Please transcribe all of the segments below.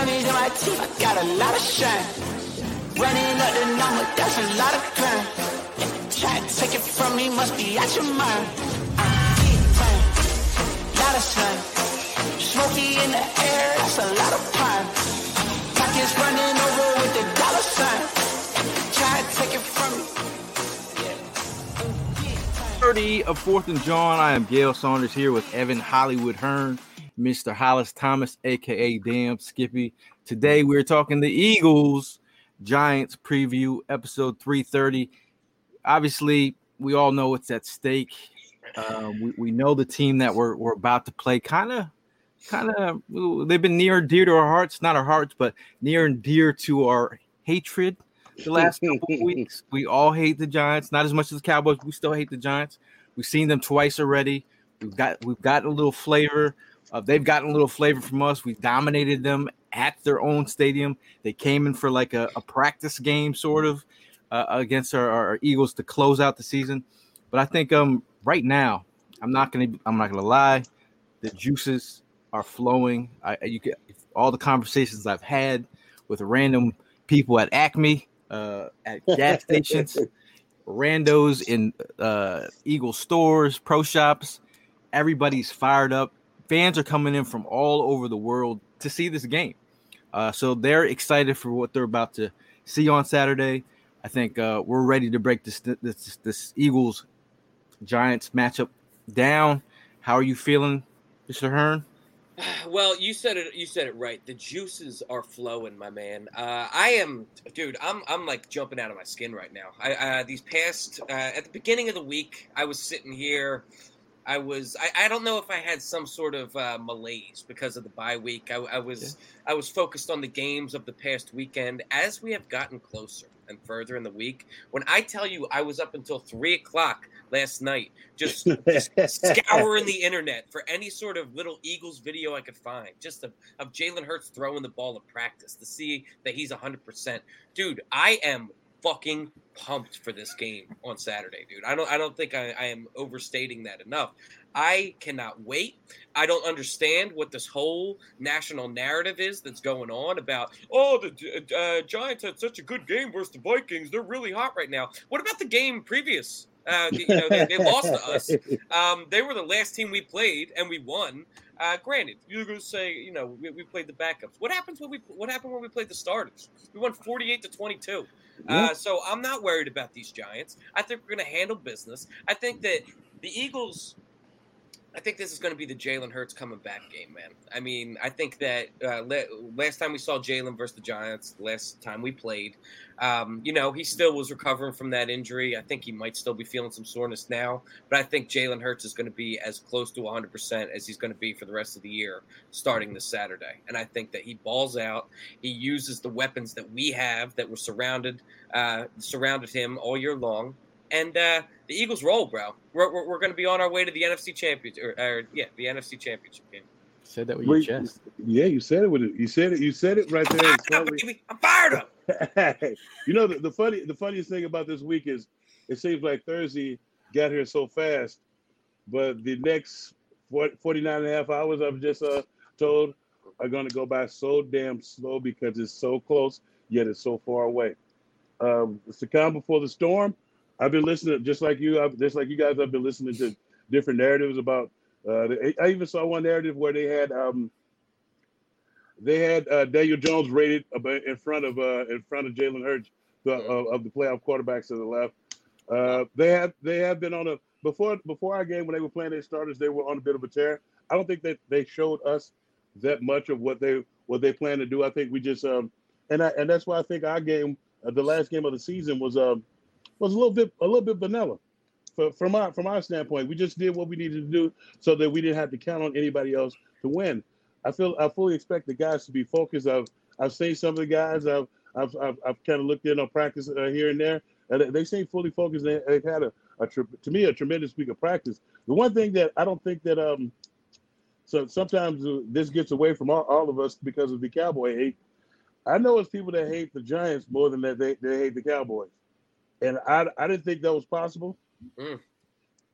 Diamonds in my teeth, I got a lot of shine. Running up the number, that's a lot of crime. Try to take it from me, must be out your mind. I'm deep time, lot of. Smoky in the air, that's a lot of pine. Pockets running over with the dollar sign. Try to take it from me. 30 of 4th and John. I am Gail Saunders here with Evan Hollywood Hearn, Mr. Hollis Thomas, aka Damn Skippy. Today we're talking the Eagles Giants preview, episode 330. Obviously, we all know what's at stake. Uh, we, we know the team that we're, we're about to play kind of kind of they've been near and dear to our hearts, not our hearts, but near and dear to our hatred the last couple weeks. We all hate the Giants, not as much as the Cowboys. We still hate the Giants. We've seen them twice already. We've got we've got a little flavor. Uh, they've gotten a little flavor from us. We dominated them at their own stadium. They came in for like a, a practice game, sort of, uh, against our, our Eagles to close out the season. But I think um right now, I'm not gonna I'm not gonna lie, the juices are flowing. I you get all the conversations I've had with random people at Acme, uh, at gas stations, randos in uh, Eagle stores, pro shops. Everybody's fired up. Fans are coming in from all over the world to see this game. Uh, so they're excited for what they're about to see on Saturday. I think uh, we're ready to break this, this this Eagles Giants matchup down. How are you feeling, Mr. Hearn? Well, you said it. You said it right. The juices are flowing, my man. Uh, I am, dude. I'm, I'm like jumping out of my skin right now. I, uh, these past, uh, at the beginning of the week, I was sitting here. I was, I, I don't know if I had some sort of uh, malaise because of the bye week. I, I was, I was focused on the games of the past weekend. As we have gotten closer and further in the week, when I tell you I was up until three o'clock last night, just, just scouring the internet for any sort of little Eagles video I could find, just of, of Jalen Hurts throwing the ball in practice to see that he's 100%. Dude, I am fucking pumped for this game on Saturday, dude. I don't I don't think I, I am overstating that enough. I cannot wait. I don't understand what this whole national narrative is that's going on about. Oh, the uh, Giants had such a good game versus the Vikings. They're really hot right now. What about the game previous? Uh, you know, they, they lost to us. Um, they were the last team we played, and we won. Uh, granted, you're going to say, you know, we, we, played the backups. What happens when we what happened when we played the starters? We won 48 to 22. Uh, so I'm not worried about these Giants. I think we're going to handle business. I think that the Eagles. I think this is going to be the Jalen Hurts coming back game, man. I mean, I think that uh, last time we saw Jalen versus the Giants, last time we played, um, you know, he still was recovering from that injury. I think he might still be feeling some soreness now, but I think Jalen Hurts is going to be as close to 100% as he's going to be for the rest of the year starting this Saturday. And I think that he balls out. He uses the weapons that we have that were surrounded, uh, surrounded him all year long. And uh, the Eagles roll, bro. We're, we're, we're going to be on our way to the NFC championship, or, or yeah, the NFC championship game. Said that with your chest. Yeah, you said it with it. You said it. You said it right there. It's Fired up, baby. I'm fired up. you know the, the funny the funniest thing about this week is it seems like Thursday got here so fast, but the next 40, 49 and a half hours I've just uh, told are going to go by so damn slow because it's so close yet it's so far away. Um, it's the calm before the storm. I've been listening just like you. I've, just like you guys. I've been listening to different narratives about. Uh, the, I even saw one narrative where they had um, they had uh, Daniel Jones rated in front of uh, in front of Jalen Hurts the, of, of the playoff quarterbacks to the left. Uh, they have they have been on a before before our game when they were playing their starters they were on a bit of a tear. I don't think that they showed us that much of what they what they plan to do. I think we just um and I, and that's why I think our game uh, the last game of the season was um was a little bit a little bit vanilla. For, from our from our standpoint, we just did what we needed to do so that we didn't have to count on anybody else to win. I feel I fully expect the guys to be focused. I've I've seen some of the guys. I've I've I've, I've kind of looked in on practice uh, here and there, and they- seem fully focused. They, they've had a, a to me a tremendous week of practice. The one thing that I don't think that um so sometimes uh, this gets away from all, all of us because of the cowboy hate. I know it's people that hate the Giants more than that they, they hate the Cowboys, and I I didn't think that was possible. Mm.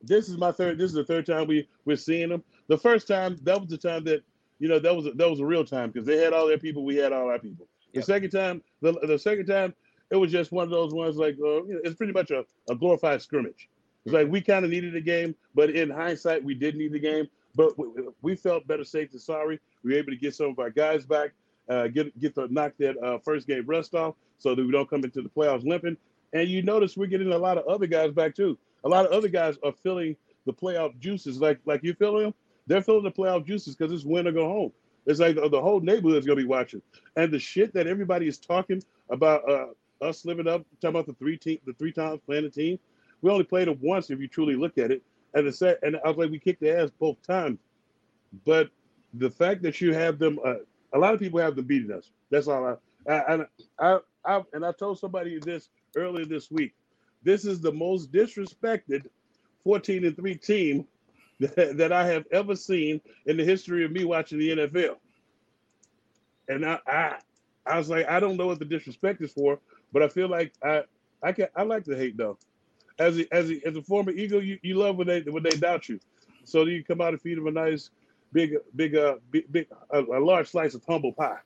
This is my third. This is the third time we we're seeing them. The first time that was the time that you know that was a, that was a real time because they had all their people, we had all our people. The Yep. second time, the the second time, it was just one of those ones like uh, you know, it's pretty much a, a glorified scrimmage. It's like we kind of needed the game, but in hindsight, we did need the game. But we, we felt better safe than sorry. We were able to get some of our guys back, uh, get get the knock that uh, first game rust off, so that we don't come into the playoffs limping. And you notice we're getting a lot of other guys back too. A lot of other guys are feeling the playoff juices, like like you feeling them. They're feeling the playoff juices because it's win or go home. It's like the, whole neighborhood's gonna be watching, and the shit that everybody is talking about uh, us living up, talking about the three team, the three times playing the team. We only played it once if you truly look at it. And the set, and I was like, we kicked the ass both times. But the fact that you have them, uh, a lot of people have them beating us. That's all I, I, and I, I, and I told somebody this earlier this week. This is the most disrespected 14 and three team that, that I have ever seen in the history of me watching the NFL. And I, I, I was like, I don't know what the disrespect is for, but I feel like I, I can, I like the hate though. As a, as a, as a former Eagle, you, you love when they when they doubt you, so you come out and feed them a nice, big, big, uh, big, big a, a large slice of humble pie.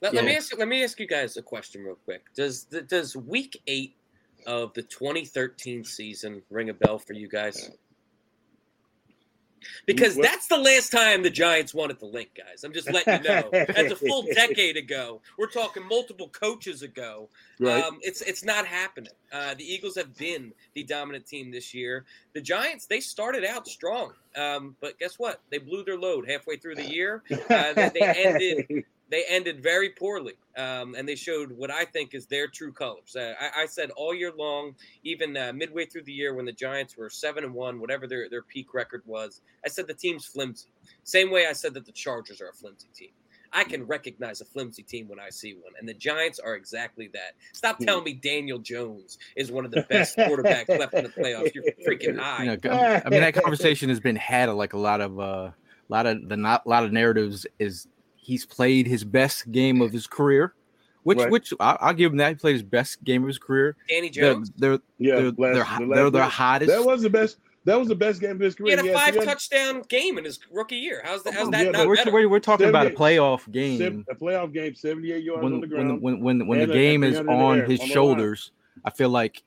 Let, let me Yeah. ask let me ask you guys a question real quick. Does the, does week eight of the 2013 season ring a bell for you guys? Because that's the last time the Giants won at the Linc, guys. I'm just letting you know. That's a full decade ago. We're talking multiple coaches ago. Right. Um, it's it's not happening. Uh, the Eagles have been the dominant team this year. The Giants they started out strong, um, but guess what? They blew their load halfway through the year. Uh, they, they ended they ended very poorly, um, and they showed what I think is their true colors. Uh, I, I said all year long, even uh, midway through the year when the Giants were seven and one, whatever their, their peak record was, I said the team's flimsy. Same way I said that the Chargers are a flimsy team. I can recognize a flimsy team when I see one, and the Giants are exactly that. Stop telling me Daniel Jones is one of the best quarterbacks left in the playoffs. You're freaking high. You know, I mean, that conversation has been had. Like a lot of, uh, a lot of the not, a lot of narratives is he's played his best game of his career, which, Right. which I, I'll give him that. He played his best game of his career. Danny They're, Jones. they're, yeah, they're, last- they're, the they're their hottest. That was the best. That was the best game of his career. He had a He had five touchdown game in his rookie year. How's that? How's that Yeah, not we're, better? we're, we're talking about a 78 playoff seven- game a playoff game, seventy-eight yards when on the ground. when when, when and the a- game is 300 in the on air, his on the line. shoulders. I feel like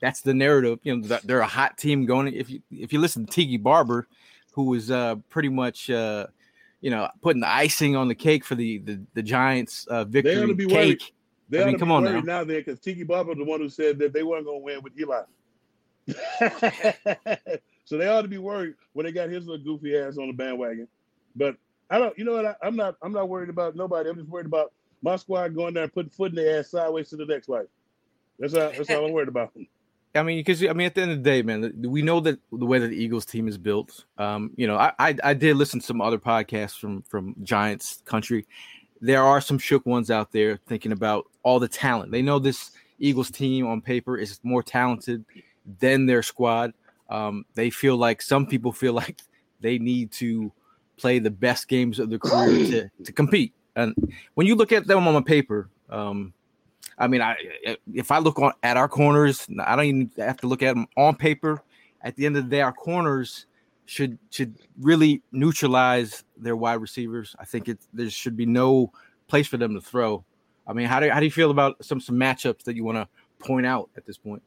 that's the narrative. You know, they're a hot team going. If you if you listen to Tiki Barber, who was uh, pretty much uh, you know putting the icing on the cake for the the, the Giants uh, victory be worried. cake. They I ought mean, to come be on worried now. now then, because Tiki Barber the one who said that they weren't going to win with Eli. so they ought to be worried when they got his little goofy ass on the bandwagon. But I don't. You know what? I, I'm not. I'm not worried about nobody. I'm just worried about my squad going there and putting foot in their ass sideways to the next life. That's all. That's all I'm worried about. I mean, because I mean, at the end of the day, man, we know that the way that the Eagles team is built. Um, you know, I, I I did listen to some other podcasts from from Giants country. There are some shook ones out there thinking about all the talent. They know this Eagles team on paper is more talented than their squad. Um, they feel like some people feel like they need to play the best games of their career to, to compete. And when you look at them on the paper, um, I mean, I eh, if I look on at our corners, I don't even have to look at them on paper. At the end of the day, our corners should should really neutralize their wide receivers. I think it there should be no place for them to throw. I mean, how do how do you feel about some some matchups that you want to point out at this point?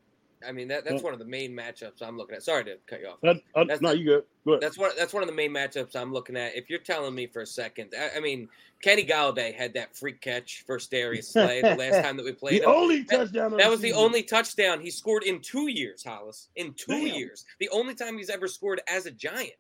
I mean, that, that's one of the main matchups I'm looking at. Sorry to cut you off. Uh, uh, That's no, the- you good. Go. That's one. That's one of the main matchups I'm looking at. If you're telling me for a second, I, I mean, Kenny Golladay had that freak catch for Darius Slay the last time that we played the him. only That- touchdown. That was the only touchdown he scored in two years, Hollis. In two Damn. years, the only time he's ever scored as a Giant.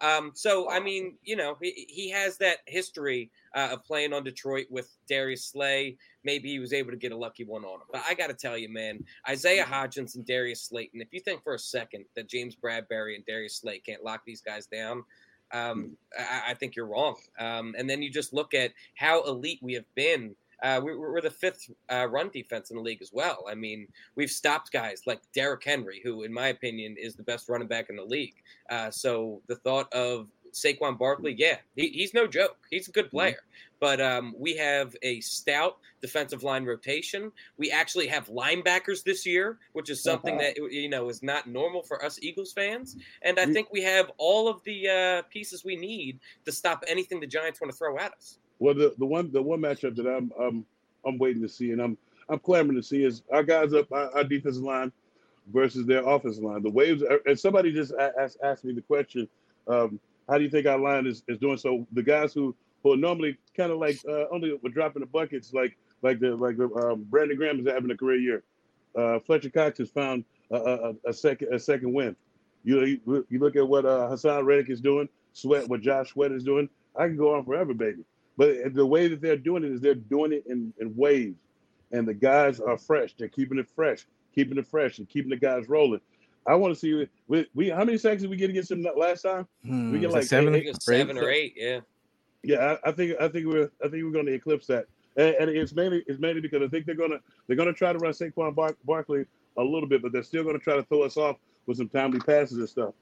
Um, so I mean, you know, he, he has that history uh, of playing on Detroit with Darius Slay. Maybe he was able to get a lucky one on him. But I got to tell you, man, Isaiah Hodgins and Darius Slayton. If you think for a second that James Bradberry and Darius Slay can't lock these guys down, um, I, I think you're wrong. Um, and then you just look at how elite we have been. Uh, we, we're the fifth uh, run defense in the league as well. I mean, we've stopped guys like Derrick Henry, who, in my opinion, is the best running back in the league. Uh, so the thought of Saquon Barkley, yeah, he, he's no joke. He's a good player. But um, we have a stout defensive line rotation. We actually have linebackers this year, which is something that you know is not normal for us Eagles fans. And I think we have all of the uh, pieces we need to stop anything the Giants want to throw at us. Well, the, the one the one matchup that I'm I'm I'm waiting to see and I'm I'm clamoring to see is our guys up our, our defensive line versus their offensive line. The waves and somebody just asked asked me the question, um, how do you think our line is, is doing? So the guys who who are normally kind of like uh, only were dropping the buckets like like the like the um, Brandon Graham is having a career year. Uh, Fletcher Cox has found a, a, a second a second win. You you, you look at what uh, Haason Reddick is doing, Sweat what Josh Sweat is doing. I can go on forever, baby. But the way that they're doing it is they're doing it in, in waves, and the guys are fresh. They're keeping it fresh, keeping it fresh, and keeping the guys rolling. I want to see we, we how many sacks did we get against them last time? Hmm, We get like seven, eight- I think it was or eight? seven or eight, yeah. Yeah, I, I think I think we're I think we're going to eclipse that, and, and it's mainly it's mainly because I think they're gonna they're gonna try to run Saquon Bar- Barkley a little bit, but they're still gonna try to throw us off with some timely passes and stuff,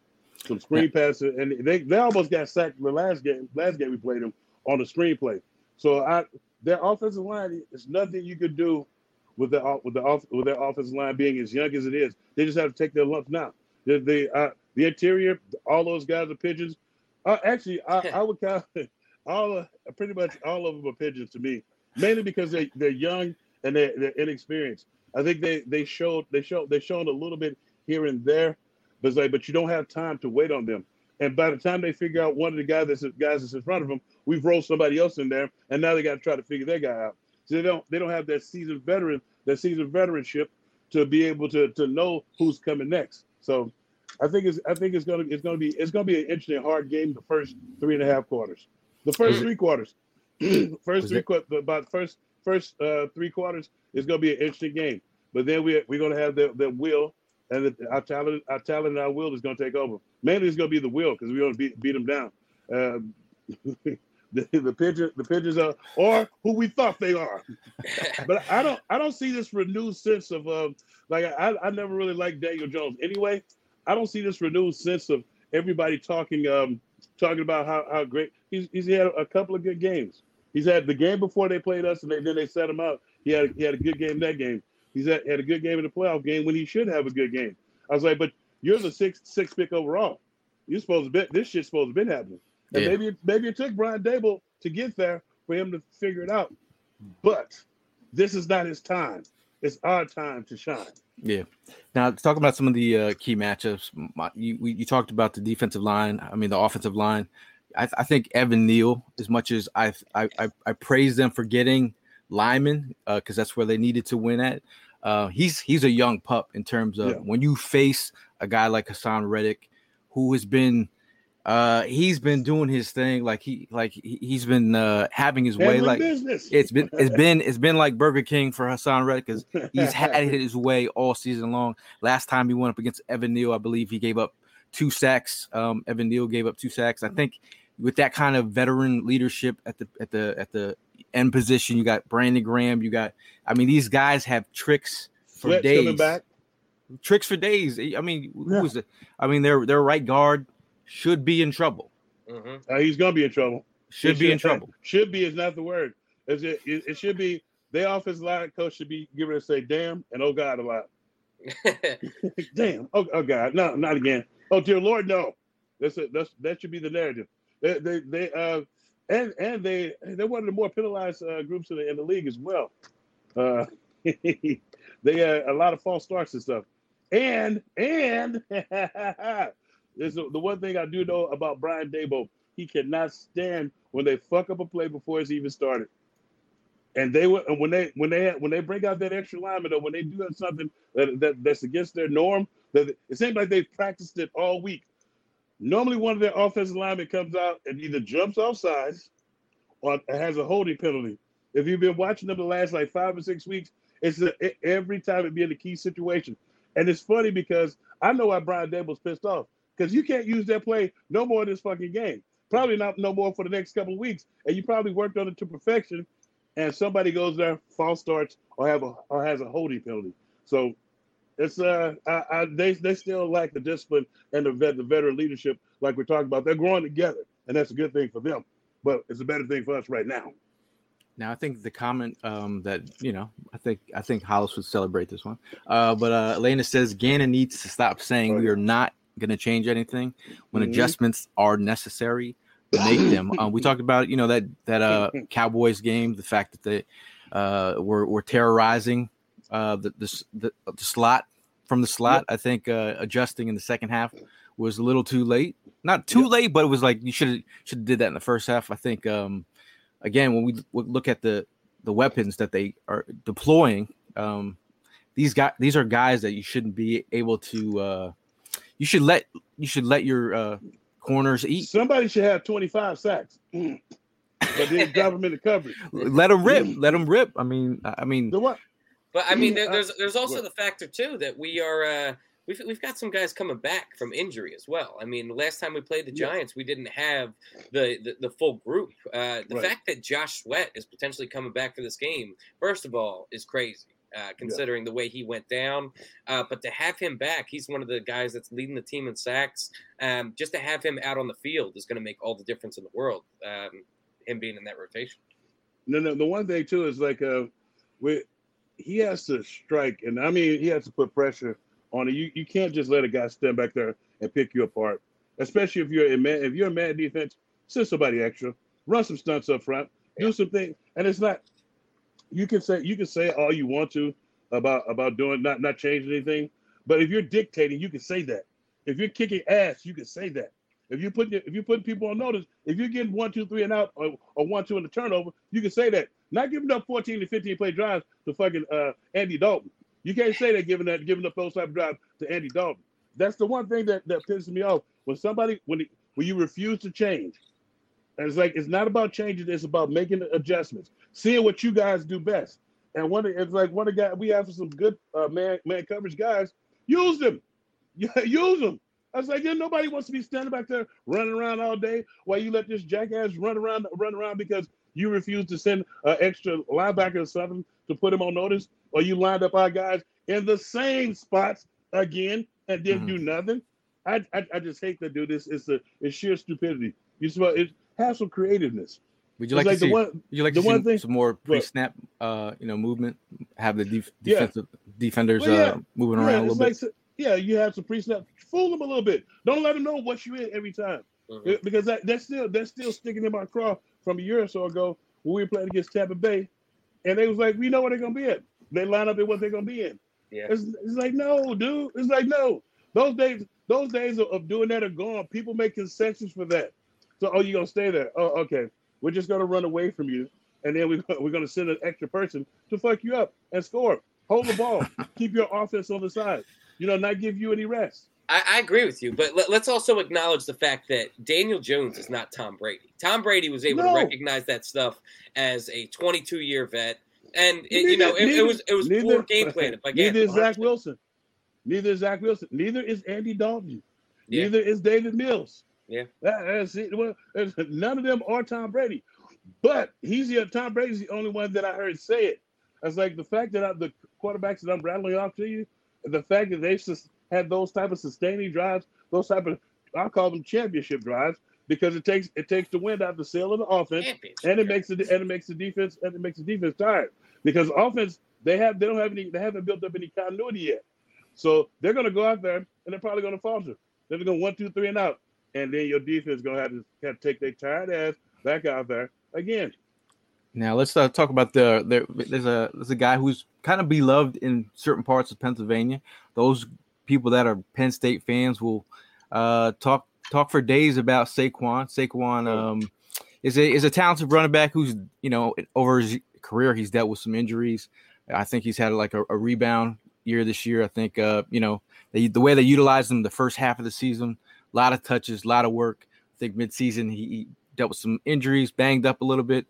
some screen passes, and they they almost got sacked in the last game last game we played them on the screenplay. So I their offensive line is nothing you could do with the with the off, with their offensive line being as young as it is. They just have to take their lumps now. The the, uh, the interior, all those guys are pigeons. Uh, actually, I, I would count all of, pretty much all of them are pigeons to me, mainly because they they're young and they're, they're inexperienced. I think they they showed they showed they showed a little bit here and there, but like but you don't have time to wait on them. And by the time they figure out one of the guys that's guys that's in front of them, we've rolled somebody else in there, and now they got to try to figure that guy out. So they don't they don't have that seasoned veteran that seasoned veteranship to be able to to know who's coming next. So I think it's I think it's gonna it's gonna be it's gonna be an interesting hard game the first three and a half quarters. The first three quarters, first three quarters, about first first uh, three quarters is gonna be an interesting game. But then we we're gonna have the the will and the, our talent our talent and our will is gonna take over. Mainly it's gonna be the will because we're gonna beat beat them down. Um, the the the pigeons are or who we thought they are. But I don't I don't see this renewed sense of um like I I never really liked Daniel Jones anyway. I don't see this renewed sense of everybody talking um talking about how, how great he's he's had a couple of good games. He's had the game before they played us and they, then they set him up. He had he had a good game that game. He's had, had a good game in the playoff game when he should have a good game. I was like, but you're the sixth six pick overall. You're supposed to be this shit's supposed to been happening. And Yeah. maybe it, maybe it took Brian Daboll to get there for him to figure it out. But this is not his time. It's our time to shine. Yeah. Now talk about some of the uh, key matchups, my, you we, you talked about the defensive line. I mean the offensive line. I, I think Evan Neal, as much as I I, I, I praise them for getting Lyman because that's where they needed to win at. Uh, he's he's a young pup in terms of Yeah. when you face a guy like Haason Reddick, who has been uh, he's been doing his thing like he like he, he's been uh, having his way like business. it's been it's been it's been like Burger King for Haason Reddick because he's had his way all season long. Last time he went up against Evan Neal, I believe he gave up two sacks. Um, Evan Neal gave up two sacks. I think with that kind of veteran leadership at the at the at the end position, you got Brandon Graham. You got I mean these guys have tricks for Sweat's days. back. Tricks for days. I mean, who Yeah. was it? I mean, their their right guard should be in trouble. hmm Uh, he's gonna be in trouble. Should It be in trouble. Should be is not the word. Is it, it? It should be. Their offensive line coach should be giving to say "damn" and "oh God" a lot. damn. Oh, oh God. No, not again. Oh dear Lord, no. That's it. That's that should be the narrative. They they, they uh and and they they're one of the more penalized uh, groups in the in the league as well. Uh, they uh, a lot of false starts and stuff. And and this is the one thing I do know about Brian Daboll. He cannot stand when they fuck up a play before it's even started. And they were when they when they when they break out that extra lineman or when they do something that, that that's against their norm, that it seems like they've practiced it all week. Normally, one of their offensive linemen comes out and either jumps off sides or has a holding penalty. If you've been watching them the last like five or six weeks, it's a, it- every time it be in a key situation. And it's funny because I know why Brian Daboll's pissed off because you can't use that play no more in this fucking game. Probably not no more for the next couple of weeks. And you probably worked on it to perfection. And somebody goes there, false starts, or have a or has a holding penalty. So it's uh I, I they they still lack the discipline and the vet the veteran leadership like we're talking about. They're growing together, and that's a good thing for them. But it's a better thing for us right now. Now I think the comment um, that you know I think I think Hollis would celebrate this one. Uh, but uh, Elena says Gannon needs to stop saying Oh, we are not going to change anything when Mhm. adjustments are necessary. Make them. Um, we talked about you know that that uh, Cowboys game, the fact that they uh, were were terrorizing uh, the, the the the slot from the slot. I think uh, adjusting in the second half was a little too late. Not too Yep. late, but it was like you should have should have did that in the first half. I think um, again when we look at the the weapons that they are deploying, um, these guys these are guys that you shouldn't be able to. Uh, you should let you should let your uh, corners eat. Somebody should have 25 sacks, but then drop them into coverage. Let them rip. Let them rip. I mean, I mean, The what? But I mean, there, Uh, there's there's also the factor too that we are uh, we've we've got some guys coming back from injury as well. I mean, the last time we played the Yeah. Giants, we didn't have the the, the full group. Uh, the Right. fact that Josh Sweat is potentially coming back for this game, first of all, is crazy. Uh, considering the way he went down, uh, but to have him back, he's one of the guys that's leading the team in sacks. Um, just to have him out on the field is going to make all the difference in the world. Um, him being in that rotation. No, no. The one thing too is like uh, we he has to strike, and I mean he has to put pressure on it. You you can't just let a guy stand back there and pick you apart, especially if you're in man. If you're a man defense, send somebody extra, run some stunts up front, do some things, and it's not. You can say you can say all you want to about about doing not not changing anything, but if you're dictating, you can say that. If you're kicking ass, you can say that. If you put if you put people on notice, if you're getting one, two, three, and out, or, or one, two in the turnover, you can say that. Not giving up 14 to 15 play drives to fucking uh, Andy Dalton. You can't say that giving that giving up those type of drives to Andy Dalton. That's the one thing that, that pisses me off when somebody when when you refuse to change. And it's like it's not about changing. It's about making adjustments, seeing what you guys do best. And one, it's like one of the guys we have some good uh, man man coverage guys. Use them, use them. I was like, yeah, nobody wants to be standing back there running around all day while you let this jackass run around run around because you refuse to send an extra linebacker or something to put him on notice, or you lined up our guys in the same spots again and didn't do nothing. I, I I just hate to do this. It's a it's sheer stupidity. You supposed it have some creativeness. would you like, like to the see? one you like the to one see thing- some more pre-snap, uh, you know, movement? Have the def- Yeah. defensive defenders Well, yeah. uh, moving Yeah, around a little bit. yeah, you have some pre-snap. Fool them a little bit. Don't let them know what you in every time. Mhm. Yeah, because that, that's still that's still sticking in my craw from a year or so ago when we were playing against Tampa Bay, and they was like, we know where they're gonna be at. They line up at what they're gonna be in. Yeah. It's, it's like no, dude. It's like no. Those days, those days of, of doing that are gone. People make concessions for that. So oh, you gonna stay there? Oh, okay. We're just gonna run away from you, and then we, we're gonna send an extra person to fuck you up and score. Hold the ball. Keep your offense on the side. You know, not give you any rest. I, I agree with you, but let, us also acknowledge the fact that Daniel Jones is not Tom Brady. Tom Brady was able No. to recognize that stuff as a 22 year vet, and it, you know it, it was it was neither- poor game planning. Neither is Zach Wilson. Neither is Zach Wilson. Neither is Andy Dalton. Yeah. Neither is Davis Mills. Yeah. That, uh, it. Well, none of them are Tom Brady. But he's the Tom Brady's the only one that I heard say it. It's like the fact that I, the quarterbacks that I'm rattling off to you, the fact that they've had those type of sustaining drives, those type of I call them championship drives. because it takes it takes the wind out of the sail of the offense, and it makes it and it makes the defense and it makes the defense tired because offense they have they don't have any they haven't built up any continuity yet, so they're going to go out there and they're probably going to falter. They're going to one two three and out, and then your defense is going to have to have to take their tired ass back out there again. Now let's uh, talk about the there, there's a there's a guy who's kind of beloved in certain parts of Pennsylvania. Those people that are Penn State fans will uh, talk talk for days about Saquon. Saquon um, is a is a talented running back who's you know over his career he's dealt with some injuries. I think he's had like a, a rebound year this year. I think uh, you know they, the way they utilized him the first half of the season, a lot of touches, a lot of work. I think midseason he, he dealt with some injuries, banged up a little bit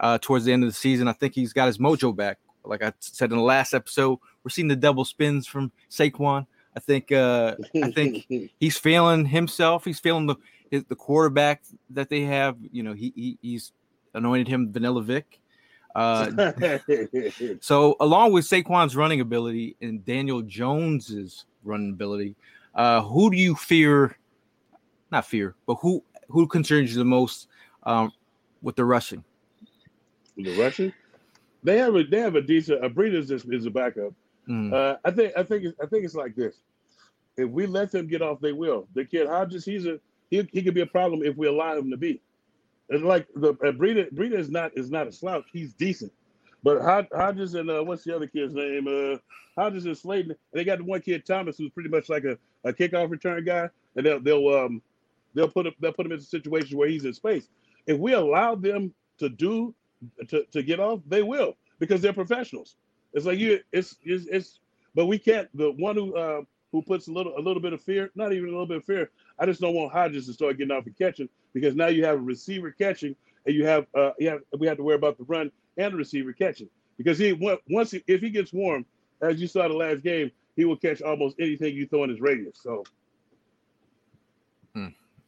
uh, towards the end of the season. I think he's got his mojo back. Like I said in the last episode, we're seeing the double spins from Saquon. I think uh, I think he's feeling himself. He's feeling the his, the quarterback that they have. You know, he, he he's anointed him Vanilla Vic. Uh, so along with Saquon's running ability and Daniel Jones's running ability, uh, who do you fear? Not fear, but who who concerns you the most um, with the rushing? the Russian, they have a they have a decent. A Breida's is, is a backup. Mm. Uh, I think I think I think it's like this. If we let them get off, they will. The kid Hodges, he's a he, he could be a problem if we allow him to be. It's like the uh, Breida Breida is not is not a slouch. He's decent, but Hod- Hodges and uh, what's the other kid's name? Uh, Hodges and Slayton. They got the one kid Thomas who's pretty much like a, a kickoff return guy, and they'll they'll um they'll put him they'll put him in a situation where he's in space. If we allow them to do to, to get off, they will because they're professionals. It's like you, it's, it's, it's but we can't. The one who uh, who puts a little a little bit of fear, not even a little bit of fear. I just don't want Hodges to start getting off and catching because now you have a receiver catching and you have uh you have we have to worry about the run and the receiver catching because he once he, if he gets warm, as you saw the last game, he will catch almost anything you throw in his radius. So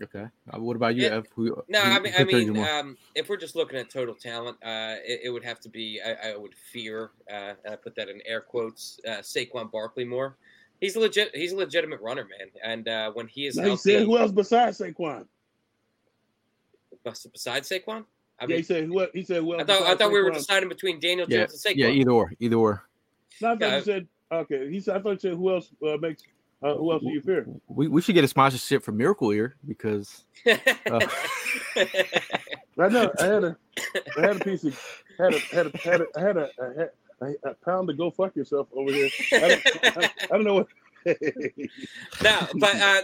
Okay. Uh, what about you? Yeah. Ev? Who, No, who- I mean, I mean, um, if we're just looking at total talent, uh, it, it would have to be. I, I would fear, uh, and I put that in air quotes, uh, Saquon Barkley more. He's a legit. He's a legitimate runner, man. And uh, when he is now he healthy, said, who else besides Saquon? bes- besides Saquon, I yeah, he said who? el- He said who else? I thought I thought we were deciding between Daniel yeah, Jones and Saquon. yeah, either or, either or. No, I thought Yeah, you said okay. He said I thought you said who else uh, makes uh, who else do you fear? We, we should get a sponsorship from Miracle Ear because uh, I know I had a I had a piece of had a had a had a I had a, a, had a, a pound to go fuck yourself over here. I don't, I, I don't know what. no, but uh,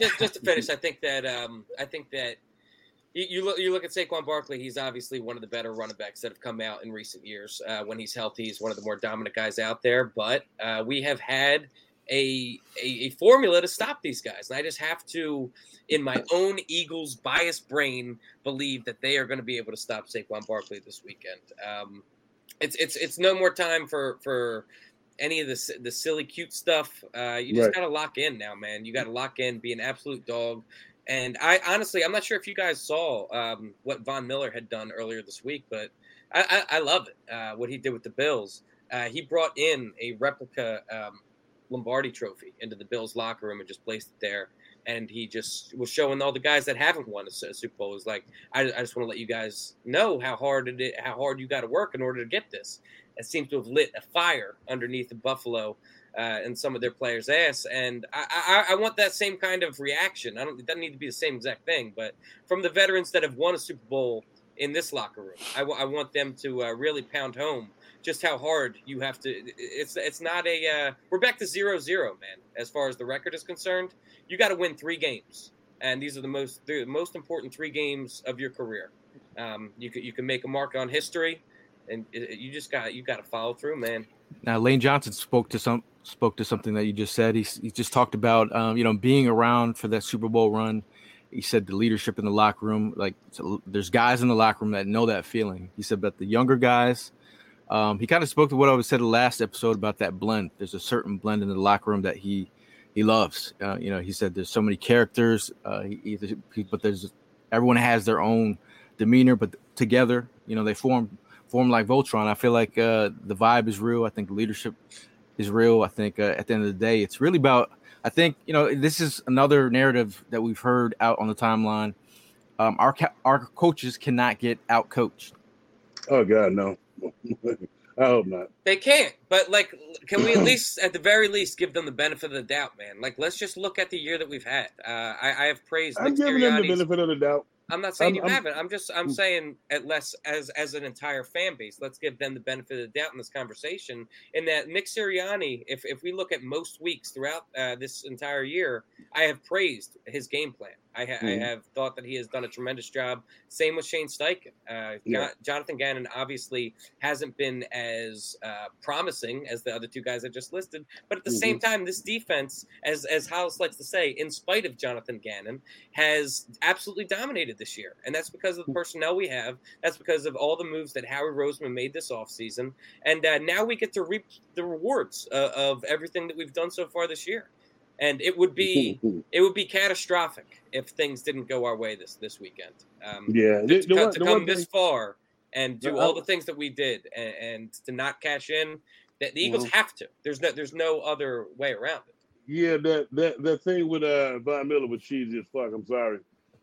just, just to finish, I think that um, I think that you, you look you look at Saquon Barkley. He's obviously one of the better running backs that have come out in recent years. Uh, when he's healthy, he's one of the more dominant guys out there. But uh, we have had a, a a formula to stop these guys, and I just have to, in my own Eagles biased brain, believe that they are going to be able to stop Saquon Barkley this weekend. Um, it's it's it's no more time for for any of the the silly cute stuff. Uh, you just Right. gotta lock in now, man. You gotta lock in, be an absolute dog. And I honestly, I'm not sure if you guys saw um, what Von Miller had done earlier this week, but I, I, I love it. Uh, what he did with the Bills. Uh, he brought in a replica um, Lombardi Trophy into the Bills locker room and just placed it there. And he just was showing all the guys that haven't won a Super Bowl. Was like, I, I just want to let you guys know how hard it is, how hard you got to work in order to get this. It seems to have lit a fire underneath the Buffalo uh, and some of their players' ass. And I, I, I want that same kind of reaction. I don't. It doesn't need to be the same exact thing, but from the veterans that have won a Super Bowl in this locker room, I, want them to uh, really pound home just how hard you have to. It's it's not a. Uh, we're back to zero zero, man. As far as the record is concerned, you got to win three games, and these are the most the most important three games of your career. Um, you can you can make a mark on history, and it, you just got you got to follow through, man. Now Lane Johnson spoke to some spoke to something that you just said. He he just talked about um, you know being around for that Super Bowl run. He said the leadership in the locker room, like so there's guys in the locker room that know that feeling. He said that the younger guys. Um, he kind of spoke to what I was said the last episode about that blend. There's a certain blend in the locker room that he he loves. Uh, you know, he said there's so many characters. Uh, he, he, but there's everyone has their own demeanor, but together, you know, they form form like Voltron. I feel like uh, the vibe is real. I think leadership is real. I think uh, at the end of the day, it's really about. I think you know this is another narrative that we've heard out on the timeline. um, our our coaches cannot get out coached. Oh God, no. I hope not. They can't. But like, can we at least, at the very least, give them the benefit of the doubt, man? Like, let's just look at the year that we've had. Uh, I, I have praised. I'm Nick giving them the benefit of the doubt. I'm not saying I'm- you I'm- haven't. I'm just I'm Mm. saying at less as as an entire fan base, let's give them the benefit of the doubt in this conversation. In that Nick Sirianni, if if we look at most weeks throughout uh, this entire year, I have praised his game plan. I, ha- I Mhm. have thought that he has done a tremendous job. Same with Shane Steichen. Uh, Yeah. Jo- Jonathan Gannon obviously hasn't been as uh, promising as the other two guys I just listed, but at the same Mm-hmm. time, this defense, as as House likes to say, in spite of Jonathan Gannon, has absolutely dominated this year. And that's because of the personnel we have. That's because of all the moves that Howie Roseman made this offseason. And uh, now we get to reap the rewards uh, of everything that we've done so far this year. And it would be it would be catastrophic if things didn't go our way this this weekend. Um, yeah. to, The, to the come, to the come this far and do Yeah, all the things that we did and, and to not cash in, that the Eagles Mhm. have to. There's no there's no other way around it. yeah, that that that thing with uh Von Miller was cheesy as fuck. I'm sorry.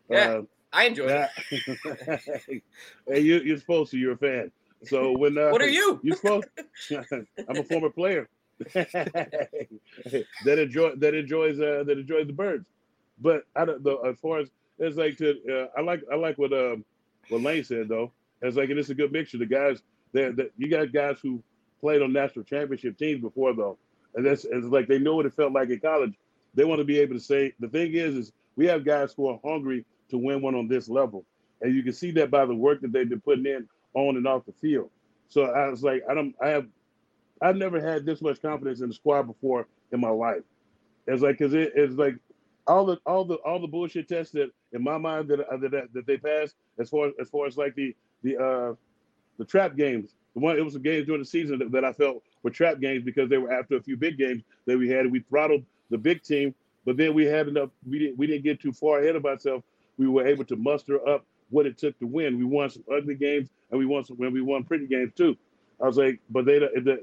Yeah. Uh, I enjoy it. Yeah. hey, you, you're supposed to. You're a fan. So when uh, What are you? You're supposed. I'm a former player that enjoy that enjoys uh, that enjoys the birds. But I don't know as far as it's like to uh, I like I like what um what Lane said though. It's like it's a good mixture. The guys that that you got guys who played on national championship teams before though, and that's it's like they know what it felt like in college. They want to be able to say the thing is is we have guys who are hungry to win one on this level, and you can see that by the work that they've been putting in on and off the field. So I was like, I don't, I have, I've never had this much confidence in the squad before in my life. It's like, cause it, it's like all the, all the, all the bullshit tests that in my mind that uh, that, that they passed as far as, far as like the the uh the trap games. The one it was the games during the season that, that I felt were trap games because they were after a few big games that we had. We throttled the big team, but then we had enough. We didn't we didn't get too far ahead of ourselves. We were able to muster up what it took to win. We won some ugly games and we won some when we won pretty games too. I was like, but they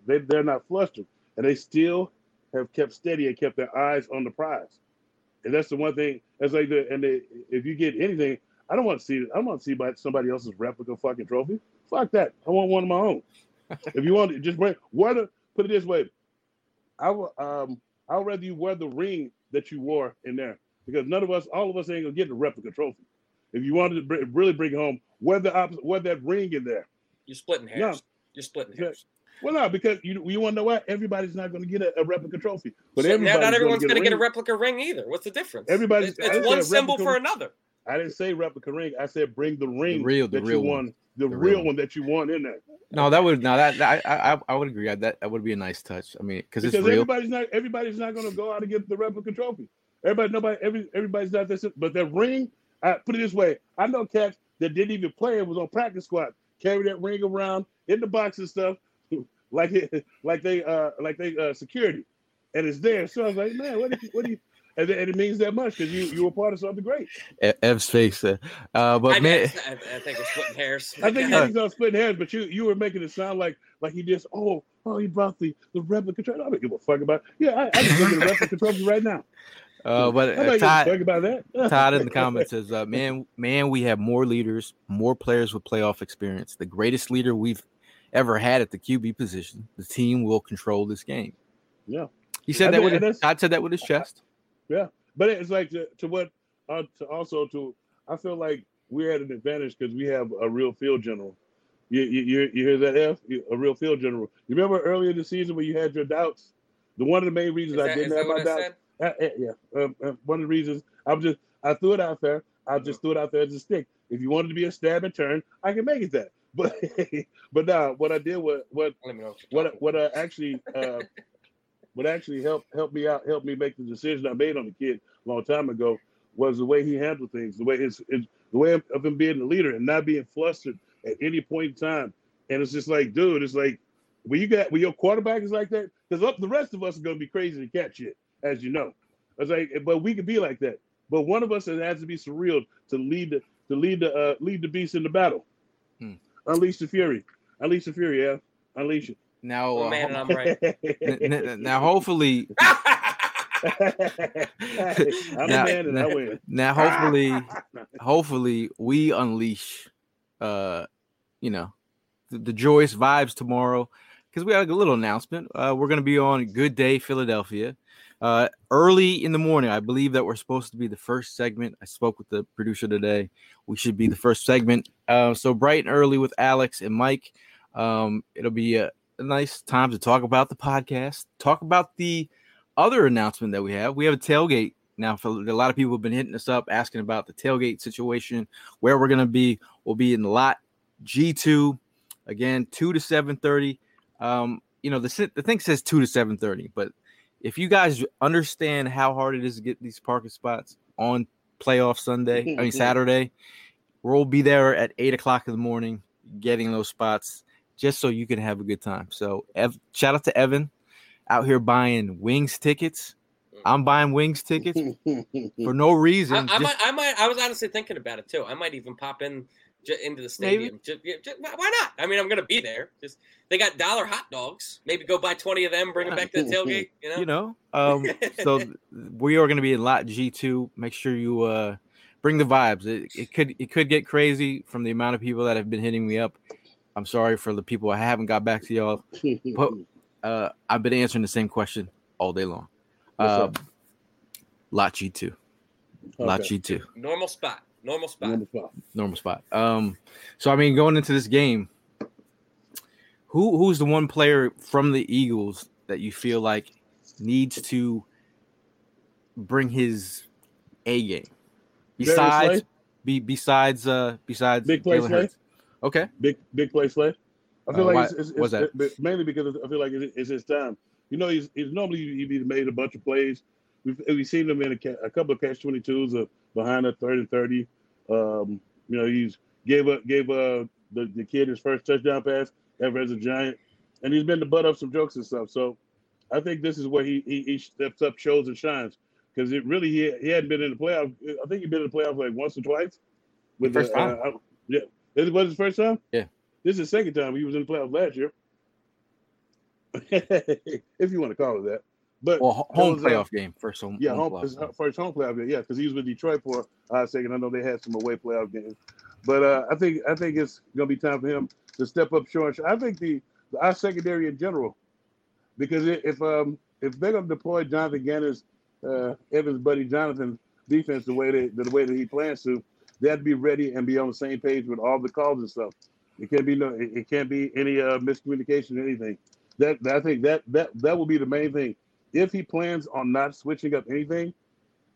they they're not flustered and they still have kept steady and kept their eyes on the prize. And that's the one thing. It's like the and they, if you get anything, I don't want to see. I don't want to see by somebody else's replica fucking trophy. Fuck that. I want one of my own. if you want to just bring wear the put it this way, I will um I'd rather you wear the ring that you wore in there because none of us, all of us, ain't gonna get the replica trophy. If you wanted to br- really bring it home, wear the opposite, wear that ring in there. You're splitting hairs. No. You're splitting hairs. Well, no, because you you want to know what? Everybody's not going to get a, a replica trophy, but So everybody's not everyone's going to get a replica ring either. What's the difference? Everybody's- it's, it's one symbol replica for ring. another. I didn't say replica ring. I said bring the ring, real- the that real you one. won, the, The real, real one that you won in there. No, that would no that, that I, I I would agree. That that would be a nice touch. I mean, because it's Because real. everybody's not everybody's not going to go out and get the replica trophy. Everybody, nobody, every everybody's not this. But that ring, I put it this way: I know cats that didn't even play and was on practice squad, carry that ring around in the box and stuff, like it, like they uh like they uh security, and it's there. So I was like, man, what do you, what do you? And, it- and it means that much because you you were part of something great. Ev's face. Uh, uh, but I, man, I, I think we're splitting hairs. I think he's on splitting hairs, but you you were making it sound like like he just oh oh he brought the the replica trophy. I don't give a fuck about. It. Yeah, I, I just look at the replica trophy right now. Uh, but uh, don't give a Todd, fuck about that. Todd in the comments says, uh, "Man, man, we have more leaders, more players with playoff experience. The greatest leader we've ever had at the QB position. The team will control this game." Yeah. he said I that think- with his, Todd said that with his chest. Yeah, but it's like to, to what uh, to also to I feel like we're at an advantage because we have a real field general. You you, you, you hear that F? A real field general. You remember earlier in the season when you had your doubts? The one of the main Is reasons I didn't have my doubts. said? Uh, uh, yeah, um, uh, one of the reasons I'm just I threw it out there. I just threw it out there as a stick. If you wanted to be a stab and turn, I can make it that. But but now what I did was what Let me know what what uh, actually uh, what actually helped helped me out helped me make the decision I made on the kid a long time ago was the way he handled things, the way his, his the way of, of him being the leader and not being flustered at any point in time. And it's just like, dude, it's like when you got when your quarterback is like that, because up the rest of us are gonna be crazy to catch it, as you know. It's like, but we could be like that. But one of us has to be surreal to lead the to lead the uh, lead the beast in the battle. Hmm. Unleash the fury. Unleash the fury, yeah. Unleash it. Now, Oh, uh, man, I'm right. n- n- now, hopefully, I'm Now- a man and now- I win. Now, hopefully, hopefully, we unleash, uh, you know, the, the joyous vibes tomorrow because we got a little announcement. Uh, we're going to be on Good Day Philadelphia uh, early in the morning. I believe that we're supposed to be the first segment. I spoke with the producer today. We should be the first segment. Uh, so bright and early with Alex and Mike. Um, it'll be a, a nice time to talk about the podcast, talk about the other announcement that we have. We have a tailgate now. For a lot of people have been hitting us up asking about the tailgate situation, where we're to be. We'll be in lot G2 again, two to seven thirty. Um, you know the the thing says two to seven thirty, but if you guys understand how hard it is to get these parking spots on playoff Sunday, I mean Saturday, we'll be there at eight o'clock in the morning getting those spots just so you can have a good time. So, Ev- shout out to Evan out here buying wings tickets. Mm. I'm buying wings tickets for no reason. I, I just- might, I might, I was honestly thinking about it too. I might even pop in j- into the stadium. Ju- yeah, ju- why why not? I mean, I'm gonna be there. Just they got dollar hot dogs. Maybe go buy twenty of them, bring them back to the tailgate. You know, you know um so we are going to be in lot g2 make sure you uh bring the vibes. It, it could it could get crazy from the amount of people that have been hitting me up. I'm sorry for the people i haven't got back to y'all but uh i've been answering the same question all day long. What's uh, lot g2 lot g2 normal spot, normal spot. Number five. normal spot um so i mean going into this game who who's the one player from the eagles that you feel like needs to bring his a game besides be besides uh besides Big play Jalen Hurts? okay Big big play slay. I feel Uh, like why- it's, it's, what's it's- mainly because I feel like it- it's his time. You know, he's, he's normally he'd be made a bunch of plays. We've, we've seen him in a, a couple of catch twenty twos uh, behind a third and thirty. Um, you know, he's gave up gave uh the, the kid his first touchdown pass ever as a giant, and he's been the butt of some jokes and stuff. So I think this is where he he, he steps up, shows and shines because it really he, he hadn't been in the playoff. I think he'd been in the playoff like once or twice. With First the, time. Uh, yeah, this was his first time. Yeah. This is the second time he was in the playoffs last year. if you want to call it that. But well home playoff game first home yeah, home home, playoff first home playoff game. Yeah, because he was with Detroit for a second. I know they had some away playoff games, but uh, I think I think it's gonna be time for him to step up, showing. I think the our secondary in general, because if um if they're gonna deploy Jonathan Gannon's uh, Evans buddy Jonathan defense the way that the way that he plans to, they have to be ready and be on the same page with all the calls and stuff. It can't be no, it, it can't be any uh, miscommunication or anything. That, that I think that that that will be the main thing. If he plans on not switching up anything,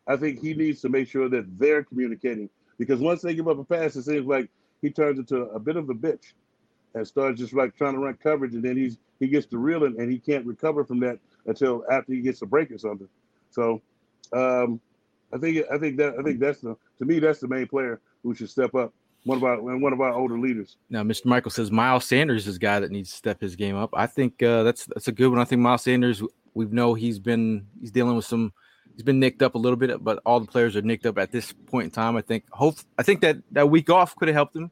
I think he needs to make sure that they're communicating because once they give up a pass, it seems like he turns into a bit of a bitch and starts just like trying to run coverage, and then he's he gets the reeling and he can't recover from that until after he gets a break or something. So, um, I think I think that I think that's the to me that's the main player who should step up. One of our one of our older leaders. Now, Mr. Michael says Miles Sanders is a guy that needs to step his game up. I think uh, that's that's a good one. I think Miles Sanders, we know he's been he's dealing with some, he's been nicked up a little bit, but all the players are nicked up at this point in time. I think hope I think that that week off could have helped him.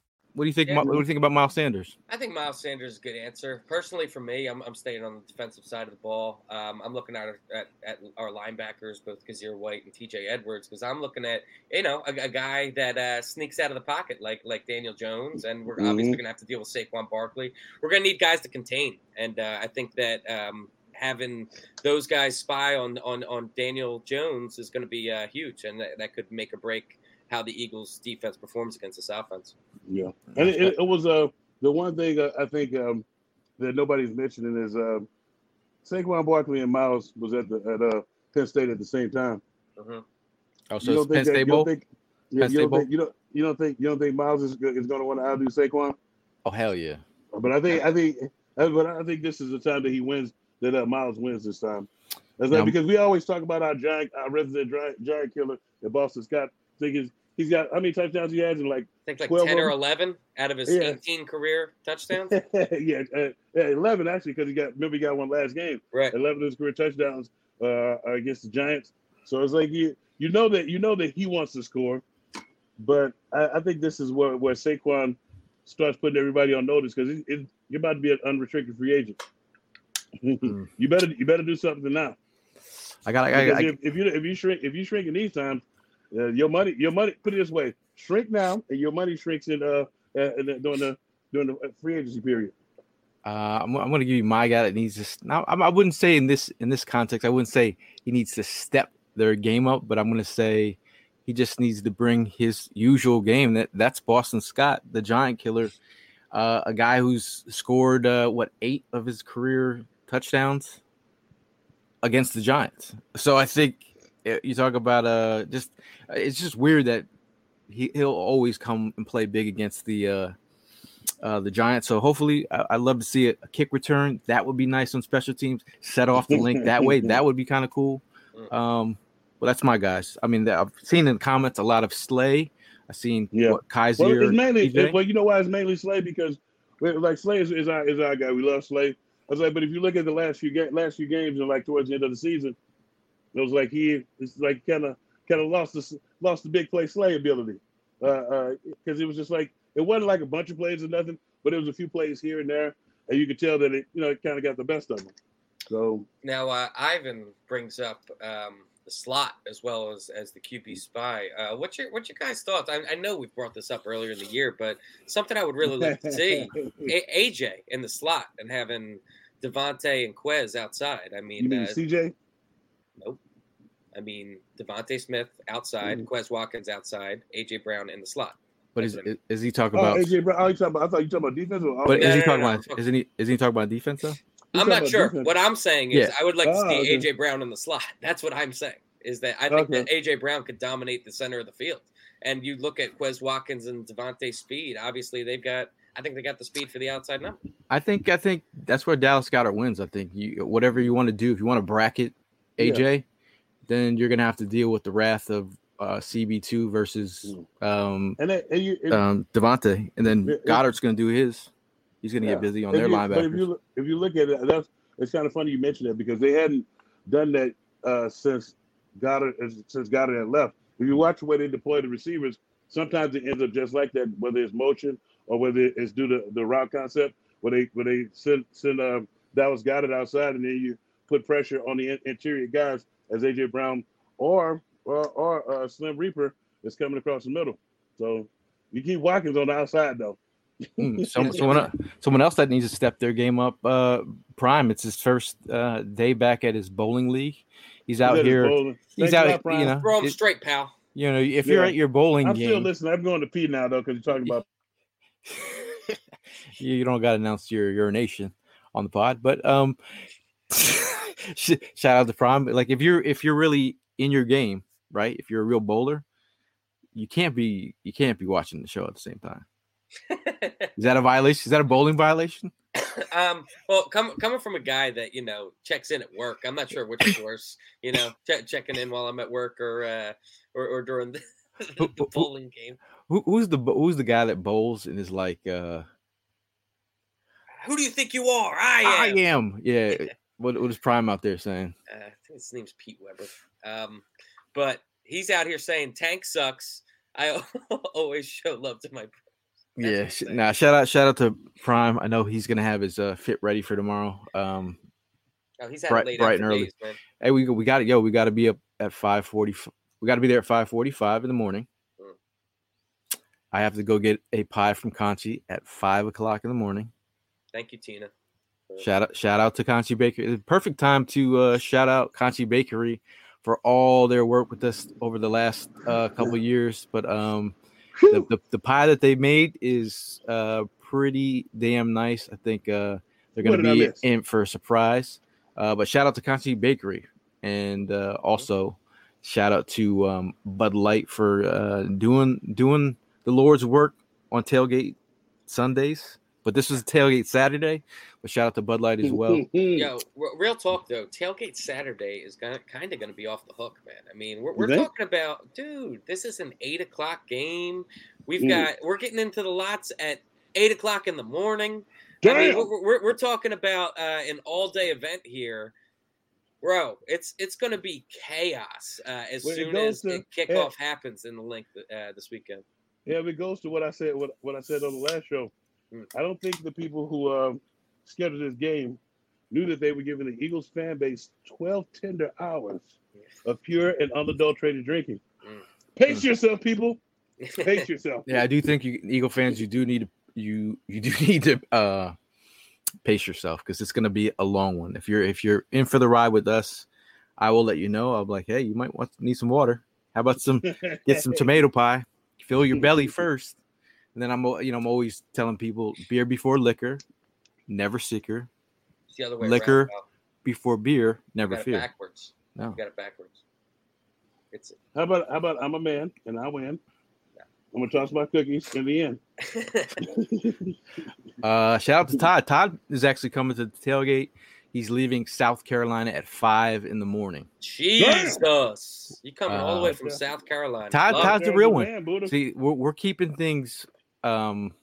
What do you think? Yeah. What do you think about Miles Sanders? I think Miles Sanders is a good answer. Personally, for me, I'm, I'm staying on the defensive side of the ball. Um, I'm looking at, at at our linebackers, both Kyzir White and T.J. Edwards, because I'm looking at you know a, a guy that uh, sneaks out of the pocket like like Daniel Jones, and we're obviously Mhm. going to have to deal with Saquon Barkley. We're going to need guys to contain, and uh, I think that. Um, Having those guys spy on on, on Daniel Jones is going to be uh, huge, and that, that could make or break how the Eagles' defense performs against this offense. Yeah, and it, it, it was uh, the one thing uh, I think um, that nobody's mentioning is uh, Saquon Barkley and Miles was at the at uh, Penn State at the same time. Mhm. Oh, You don't it's Penn think that- State you Bowl. don't think, yeah, Penn you don't think you don't you don't think you don't think Miles is, is going to want to outdo Saquon? Oh hell yeah! But I think I think uh, but I think this is the time that he wins that uh, Miles wins this time. That's like, Now- because we always talk about our giant our resident giant, giant killer that Boston Scott. Think he's he's got how many touchdowns he has in like I think like 12 10 or 11 out of his Yeah. 18 career touchdowns. yeah, uh, yeah, eleven actually because he got remember he got one last game. right. 11 of his career touchdowns uh, against the Giants. So it's like you you know that you know that he wants to score, but I, I think this is where where Saquon starts putting everybody on notice because it, it, you're about to be an unrestricted free agent. Mm. you better you better do something now. I got. I, I, I, if, if you if you shrink if you shrink in these times, uh, your money your money put it this way shrink now and your money shrinks in uh, uh in during the during the free agency period. Uh, I'm, I'm going to give you my guy that needs to. Now, I, I wouldn't say in this in this context, I wouldn't say he needs to step their game up, but I'm going to say he just needs to bring his usual game. That that's Boston Scott, the Giant Killer, uh, a guy who's scored uh, what eight of his career touchdowns against the Giants. So I think uh, you talk about uh, just it's just weird that he he'll always come and play big against the. Uh, uh, the Giants. So hopefully, I, I'd love to see a, a kick return. That would be nice on special teams. Set off the Linc that way. That would be kind of cool. Um, well, that's my guys. I mean, I've seen in the comments a lot of Slay. I've seen Yeah. what, Kaiser. Well, it's mainly TJ. well, you know why it's mainly Slay because like Slay is, is our is our guy. We love Slay. I was like, but if you look at the last few ga- last few games and like towards the end of the season, it was like he it's like kind of kind of lost the lost the big play Slay ability. Uh, uh, because it was just like it wasn't like a bunch of plays or nothing, but it was a few plays here and there, and you could tell that it you know it kind of got the best of him. So Now, uh, Ivan brings up um, the slot as well as, as the QB spy. Uh, what's your what's your guys' thoughts? I, I know we've brought this up earlier in the year, but something I would really like to see A- AJ in the slot and having DeVonta and Quez outside. I mean, mean uh, CJ? I mean DeVonta Smith outside, Mhm. Quez Watkins outside, AJ Brown in the slot. but is, that's what is, is he talking Oh, about? AJ Brown. Oh, you talking about? I thought you talking about defense. Or, but No, is he no, talking no, no. about? Isn't he? Isn't he talking about defense though? I'm not sure. defense. What I'm saying is, Yeah. I would like to Oh, see okay. AJ Brown in the slot. That's what I'm saying. Is that I think Okay. that AJ Brown could dominate the center of the field. And you look at Quez Watkins and DeVonta Speed. Obviously, they've got. I think they got the speed for the outside number. I think. I think that's where Dallas Goedert wins. I think you whatever you want to do. If you want to bracket AJ, then you're gonna have to deal with the wrath of uh, CB2 versus um, and, then, and you, um, DeVonta, and then It- Goedert's gonna do his. He's gonna Yeah. get busy on If their you- But if linebackers. you look- if you look at it, that's it's kind of funny you mentioned that because they hadn't done that uh, since Goedert since Goedert had left. If you watch the way they deploy the receivers, sometimes it ends up just like that, whether it's motion or whether it's due to the route concept, where they where they send send uh, Dallas Goedert outside and then you put pressure on the interior guys as AJ Brown or or, or uh, Slim Reaper is coming across the middle. So you keep Watkins on the outside though. Mm, some, someone, someone else that needs to step their game up. Uh, Prime, it's his first uh, day back at his bowling league. He's out That is here. He's Thank out. my You know, Throw him straight, pal. you know, if you're at your bowling I'm still game, listening. I'm going to pee now though, because you're talking about. you, you don't got to announce your urination on the pod. But um, sh- shout out to Prime. Like if you're if you're really in your game, right? If you're a real bowler, you can't be you can't be watching the show at the same time. Is that a violation? Is that a bowling violation? um, well, com- coming from a guy that you know checks in at work, I'm not sure which is worse. You know, che- checking in while I'm at work or uh, or, or during the, the who- bowling game. Who, who's the who's the guy that bowls and is like, uh, Who do you think you are? I I am. am. Yeah. what what is Prime out there saying? Uh, I think his name's Pete Weber. Um, but he's out here saying tank sucks. I always show love to my. Yeah. what he's sh- saying. Nah. Shout out shout out to Prime. I know he's gonna have his uh, fit ready for tomorrow. Um. Oh, he's bright- late bright and early. days, man. Hey, we we got to yo. We got to be up at five forty. We got to be there at five forty five in the morning. Mm. I have to go get a pie from Conchi at five o'clock in the morning. Thank you, Tina. Shout out, shout out to Conchi Bakery. Perfect time to uh, shout out Conchi Bakery for all their work with us over the last uh, couple years. But um, the, the the pie that they made is uh, pretty damn nice. I think uh, they're going to be in for a surprise. Uh, but shout out to Conchi Bakery, and uh, also shout out to um, Bud Light for uh, doing doing the Lord's work on tailgate Sundays. But this was tailgate Saturday. But shout out to Bud Light as well. Yo, real talk though, tailgate Saturday is gonna kind of gonna be off the hook, man. I mean, we're, we're talking about, dude. This is an eight o'clock game. We've Mm. got we're getting into the lots at eight o'clock in the morning. I mean, Damn. we're, we're, we're talking about uh, an all day event here, bro. It's it's gonna be chaos uh, as Well, soon as to- the kickoff happens in the Linc uh, this weekend. Yeah, it goes to what I said. What what I said on the last show. I don't think the people who um, scheduled this game knew that they were giving the Eagles fan base 12 tender hours of pure and unadulterated drinking. Pace yourself, people. Pace yourself. Yeah, I do think you Eagle fans, you do need to you you do need to uh pace yourself because it's gonna be a long one. If you're if you're in for the ride with us, I will let you know. I'll be like, hey, you might want need some water. How about some get some tomato pie? Fill your belly first. And then I'm you know I'm always telling people beer before liquor, never sicker. It's the other way Liquor, around. pal. Before beer, You never got it fear. backwards. No. You got it backwards. It's How about how about I'm a man and I win. I'm gonna toss my cookies in the end. Uh, shout out to Todd. Todd is actually coming to the tailgate. He's leaving South Carolina at five in the morning. Jesus, you coming all the way Uh, from Yeah. South Carolina? Todd- Love Todd's the real one. man, See, we're, we're keeping things. Um,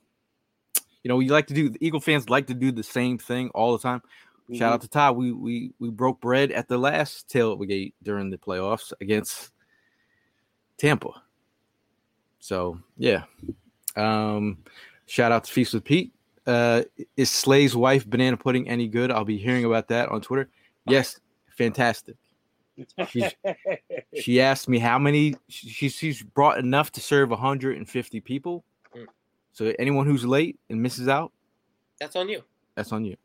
you know, we like to do. The Eagle fans like to do the same thing all the time. Shout out to Todd. We we we broke bread at the last tailgate during the playoffs against Tampa. So yeah. Um, shout out to Feast with Pete. Uh, is Slay's wife banana pudding any good? I'll be hearing about that on Twitter. Yes, fantastic. She's, she asked me how many she, she's brought enough to serve 150 people. So anyone who's late and misses out, That's on you. that's on you.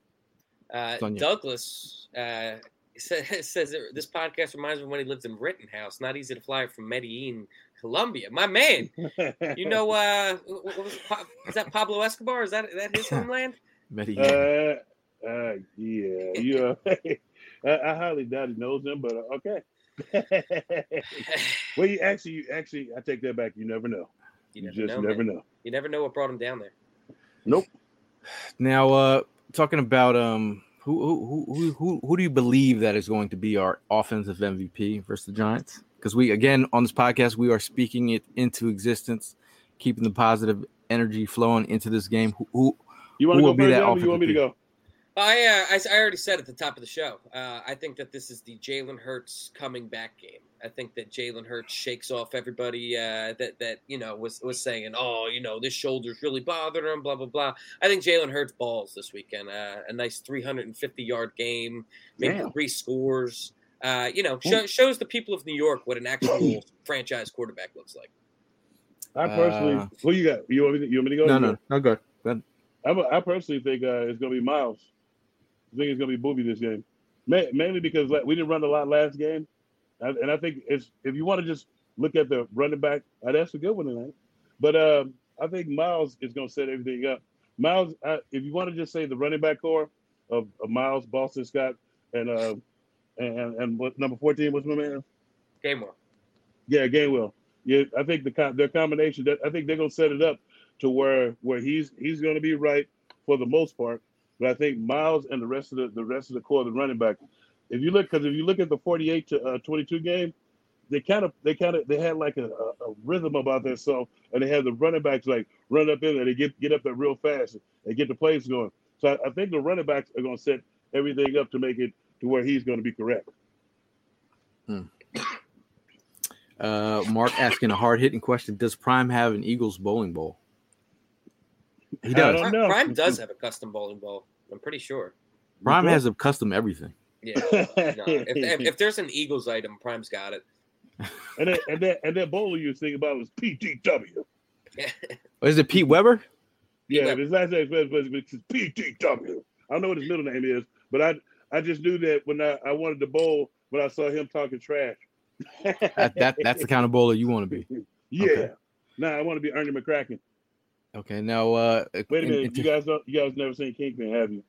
Uh, on you. Douglas uh, says, says that this podcast reminds me of when he lived in Rittenhouse. Not easy to fly from Medellin, Colombia. My man, you know, uh, what what was Pa- is that Pablo Escobar? Is that that his homeland? Medellin. Uh, uh, yeah, yeah. I, I highly doubt he knows them, but uh, okay. well, you actually, you actually, I take that back. You never know. You You, never just know. never man. know. You never know what brought him down there. Nope. Now, uh, talking about um, who who who who who do you believe that is going to be our offensive MVP versus the Giants? Because we again on this podcast we are speaking it into existence, keeping the positive energy flowing into this game. Who, who You want to go be first, that Adam, or you want me to go? I, uh, I I already said at the top of the show. Uh, I think that this is the Jalen Hurts coming back game. I think that Jalen Hurts shakes off everybody uh, that that you know was was saying, oh, you know, this shoulder's really bothering him, blah blah blah. I think Jalen Hurts balls this weekend. Uh, a nice 350 yard game, maybe Damn. three scores. Uh, you know, show, shows the people of New York what an actual franchise quarterback looks like. I personally, Uh, who you got? You want me? To, you want me to go? no You no go? no good. good. I'm a, I personally think uh, it's going to be Miles. I think it's going to be Booby this game, Ma- mainly because we didn't run a lot last game, and and I think it's if you want to just look at the running back, uh, that's a good one tonight. But um, I think Miles is going to set everything up. Miles, uh, if you want to just say the running back core of, of Miles, Boston Scott, and uh, and and- what number fourteen was my man? Game one. Yeah, Gainwell. Yeah, I think the their combination. That I think they're gonna set it up to where where he's he's gonna be right for the most part. But I think Miles and the rest of the the rest of the core of the running back. If you look, because if you look at the forty-eight to uh, twenty-two game, they kind of they kind of they had like a, a, a rhythm about themselves, and they had the running backs like run up in there, they get get up there real fast and get the plays going. So I, I think the running backs are going to set everything up to make it to where he's going to be correct. Hmm. Uh, Mark asking a hard hitting question: Does Prime have an Eagles bowling ball? He does. don't Prime, know. Prime does have a custom bowling ball. I'm pretty sure. Prime has a custom everything. Yeah. No, if, if, if there's an Eagles item, Prime's got it. and then and that and that bowler you was thinking about was PTW. Oh, Is it Pete Weber? Yeah, Weber. his last name is was- was PTW. I don't know what his middle name is, but I I just knew that when I, I wanted to bowl when I saw him talking trash. That, that that's the kind of bowler you want to be. yeah. okay. Nah, I want to be Ernie McCracken. Okay, now uh, Wait a minute, in- you guys don't you guys never seen Kingpin, have you?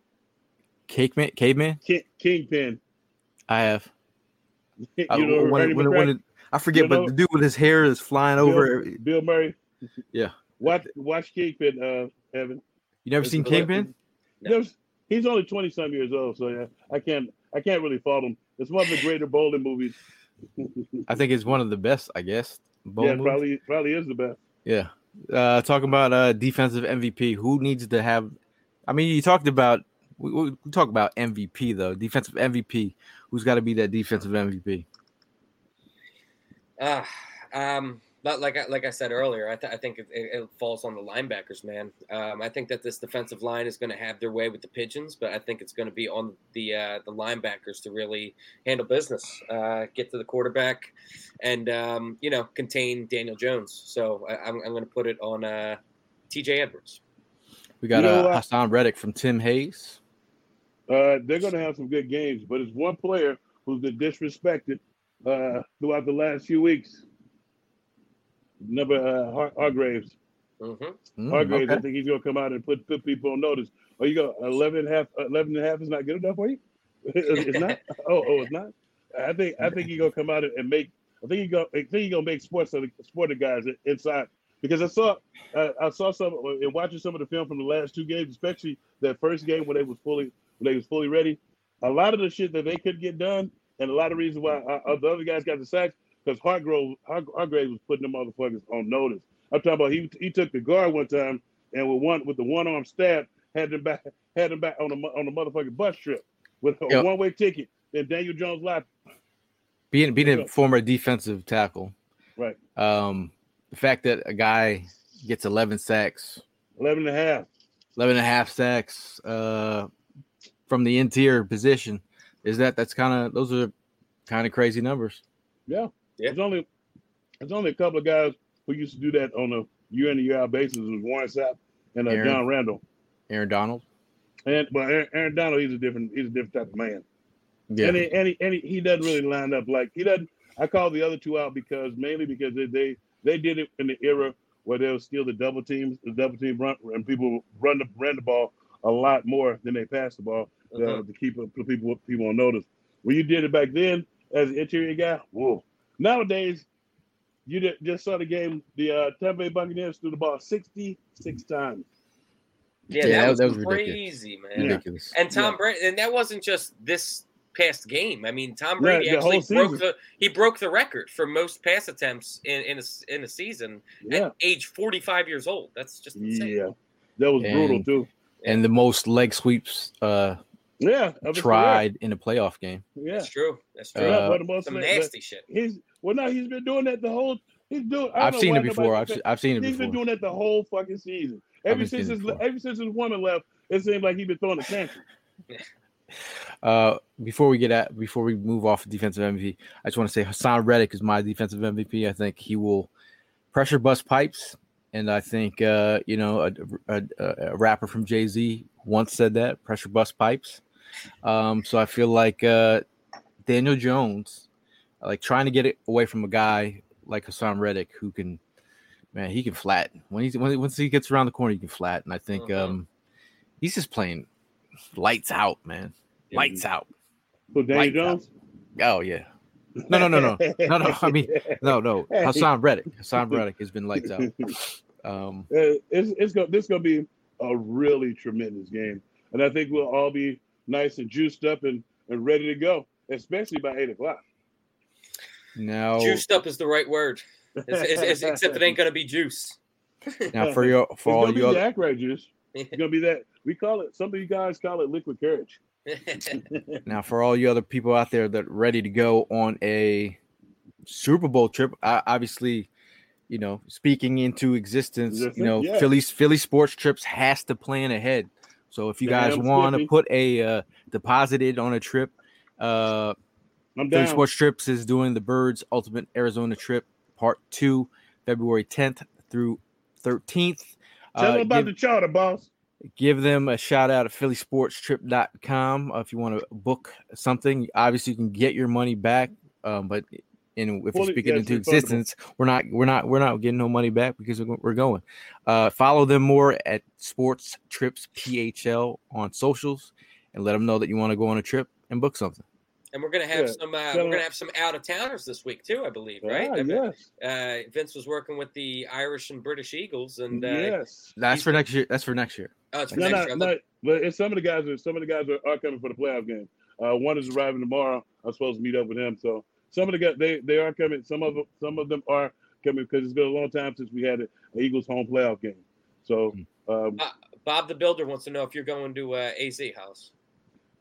Caveman, caveman. King, Kingpin. I have. You Uh, know when- Ernie when- when it- I forget, You but the dude with his hair is flying over. Bill Murray. Yeah. Watch watch Kingpin, uh, Evan. You never seen Kingpin? There's, he's only twenty some years old, so yeah, I can't I can't really fault him. It's one of the greater bowling movies. I think it's one of the best. I guess. Bowling yeah, movies. probably probably is the best. Yeah. Uh, talking about uh, defensive MVP, who needs to have? I mean, you talked about we, we talk about MVP though, defensive MVP. Who's got to be that defensive MVP? Uh, um, but like I, like I said earlier, I, th- I think it, it, it falls on the linebackers, man. Um, I think that this defensive line is going to have their way with the pigeons, but I think it's going to be on the uh, the linebackers to really handle business, uh, get to the quarterback, and um, you know contain Daniel Jones. So I, I'm, I'm going to put it on uh, T.J. Edwards. We got You know uh. Haason Reddick from Tim Hayes. Uh, they're going to have some good games, but it's one player who's been disrespected uh, throughout the last few weeks. Number uh, Har- Hargraves. hmm Mm, Hargraves, I think he's going to come out and put, put people on notice. Oh, you got 11 and a half, 11 and a half is not good enough for you? it's not? Oh, oh, it's not? I think I think he's going to come out and make, I think he's gonna. I think he's going to make sports of the sporting guys inside. Because I saw uh, I saw some in watching some of the film from the last two games, especially that first game when they was fully when they was fully ready. A lot of the shit that they could get done, and a lot of reasons why uh, uh, the other guys got the sacks because Hargrove Har- Hargraves was putting them motherfuckers on notice. I'm talking about he he took the guard one time and with one with the one arm stab had them back had them back on the on the motherfucking bus trip with a Yep. one way ticket. Then Daniel Jones left. Being being a former defensive tackle, Right. um, the fact that a guy gets 11 sacks, 11 and a half. 11 and a half sacks uh, from the interior position is that that's kind of those are kind of crazy numbers. Yeah. Yeah. There's only there's only a couple of guys who used to do that on a year in and year out basis. It was Warren Sapp and uh, Aaron. John Randle. Aaron Donald. And but Aaron, Aaron Donald, he's a different he's a different type of man. Yeah. And he, and, he, and he, he doesn't really line up like he doesn't. I call the other two out because mainly because they they, they did it in the era where they was still the double teams, the double team run, and people run the ran the ball a lot more than they pass the ball uh, Mhm. to keep people people on notice. When you did it back then as an interior guy, whoa. Nowadays, you just saw the game. The uh, Tampa Bay Buccaneers threw the ball sixty six times. Yeah, Yeah, that, that- was, that was ridiculous. crazy, man. Ridiculous. And Tom Yeah. Brady, and that wasn't just this past game. I mean, Tom Yeah, Brady the actually broke season. the he broke the record for most pass attempts in in a, s- in a season Yeah, at age 45 years old. That's just insane. yeah, that was brutal too. and the most leg sweeps uh, Yeah, of tried in a playoff game. Yeah, That's true. That's true. yeah, Uh, but most Some nasty shit. He's well, no, he's been doing that the whole. He's doing. I I've seen it before. I've, se- I've seen it He's been doing that the whole fucking season. I've Ever since seeing his ever since his woman left, it seems like he's been throwing a tantrum. Uh, before we get at before we move off of defensive MVP, I just want to say Haason Reddick is my defensive MVP. I think he will pressure bust pipes, and I think uh, you know a, a, a rapper from Jay Z once said that pressure bust pipes. Um, so I feel like uh, Daniel Jones, like trying to get it away from a guy like Haason Reddick who can, man, he can flatten when he's when he- once he gets around the corner, he can flatten. And I think Mhm. um, he's just playing lights out, man. Lights out. So Daniel Lights out. Jones. Oh yeah. No, no, no, no, no, no. I mean, no, no. Haason Reddick. Haason Reddick has been lights out. Um, Uh, it's it's this going to be a really tremendous game, and I think we'll all be nice and juiced up and, and ready to go, especially by eight o'clock. Now, Juiced up is the right word. It's, it's, it's, except it ain't gonna be juice. now for your It's for all gonna you the other, Act juice. It's gonna be that. We call it. Some of you guys call it liquid courage. now for all you other people out there that are ready to go on a Super Bowl trip, I, obviously, you know, speaking into existence, you know, yes. Philly Philly Sports Trips has to plan ahead. So if you guys want to put a uh, deposited on a trip, uh, I'm Philly. Sports Trips is doing the Birds Ultimate Arizona Trip Part Two, February 10th through 13th. Tell Uh, them about give- the charter, boss. give them a shout out at phillysportstrip.com uh, if you want to book something obviously you can get your money back um, but in, if Fully- you're speaking yes, into refundable. existence we're not we're not we're not getting no money back because we're, going uh, follow them more at sports trips phl on socials and let them know that you want to go on a trip and book something and we're gonna have Yeah. some. Uh, Tell we're gonna have some out of towners this week too, I believe. Right? Ah, I mean, yes. uh, Vince was working with the Irish and British Eagles, and uh, yes. that's for next year that's for next year oh, it's for No, next no, year. no. But it's some of the guys. Are, some of the guys are, are coming for the playoff game. Uh, one is arriving tomorrow. I'm supposed to meet up with him. So some of the guys they they are coming. Some of them some of them are coming because it's been a long time since we had an Eagles home playoff game. So um, Bob the Builder wants to know if you're going to uh, AZ House.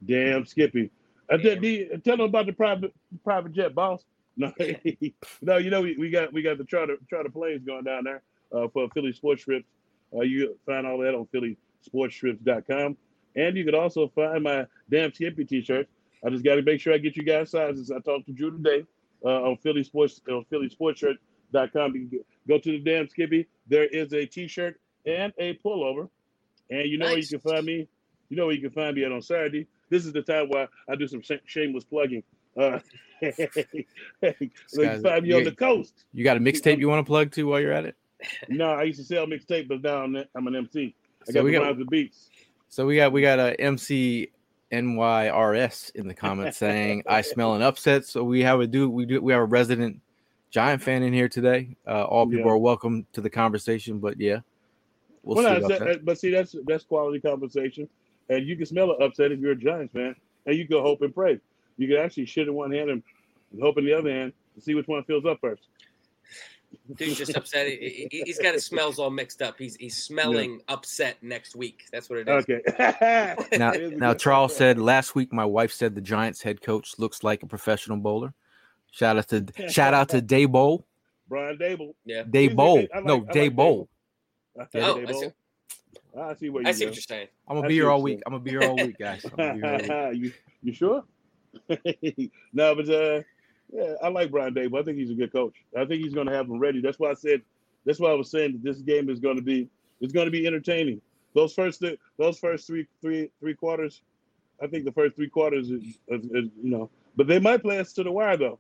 damn Skippy. I Damn. did the, tell them about the private private jet, boss. No, no, you know we, we got we got the charter charter planes going down there uh, for Philly Sports Trips. Uh, you find all that on phillysportstrips.com. And you can also find my damn Skippy t-shirt. I just got to make sure I get you guys sizes. I talked to Drew today uh, on Philly Sports on phillysportshirt.com. You can go to the damn Skippy. There is a t-shirt and a pullover. And you know where you can find me? You know where you can find me at on Saturday. This is the time where I do some shameless plugging. Uh, you can find me on the coast. you got a mixtape you want to plug to while you're at it No, I used to sell mixtape, but now I'm, I'm an MC. I So got the got- rhymes beats. So we got we got a MC NYRS in the comments saying I smell an upset. So we have a do we do we have a resident Giant fan in here today. Uh, all people Yeah. are welcome to the conversation, but yeah, we'll, Well, see that. uh, but see, that's that's quality conversation, and you can smell an upset if you're a Giants fan, and you can hope and pray. You can actually shit in one hand and hope in the other hand to see which one fills up first. Dude's just upset. He, he- he's got his smells all mixed up. He's he's smelling upset next week. That's what it is. Okay. Now, It is now Charles point. said last week my wife said the Giants head coach looks like a professional bowler. Shout out to shout out to Day Bowl. Brian Daboll. Yeah. Day He's- Bowl. Like- no, like Day Daboll. Bowl. I Oh, Daboll. I see. I see where you I see what you're saying. I'm gonna I be here all week. I'm gonna be here all week, guys. I'm gonna be here all week. you you sure? no, but uh, yeah, I like Brian Daboll. I think he's a good coach. I think he's going to have them ready. That's why I said. That's why I was saying that this game is going to be it's going to be entertaining. Those first th- those first three three three quarters, I think the first three quarters is, is, is you know, but they might play us to the wire though,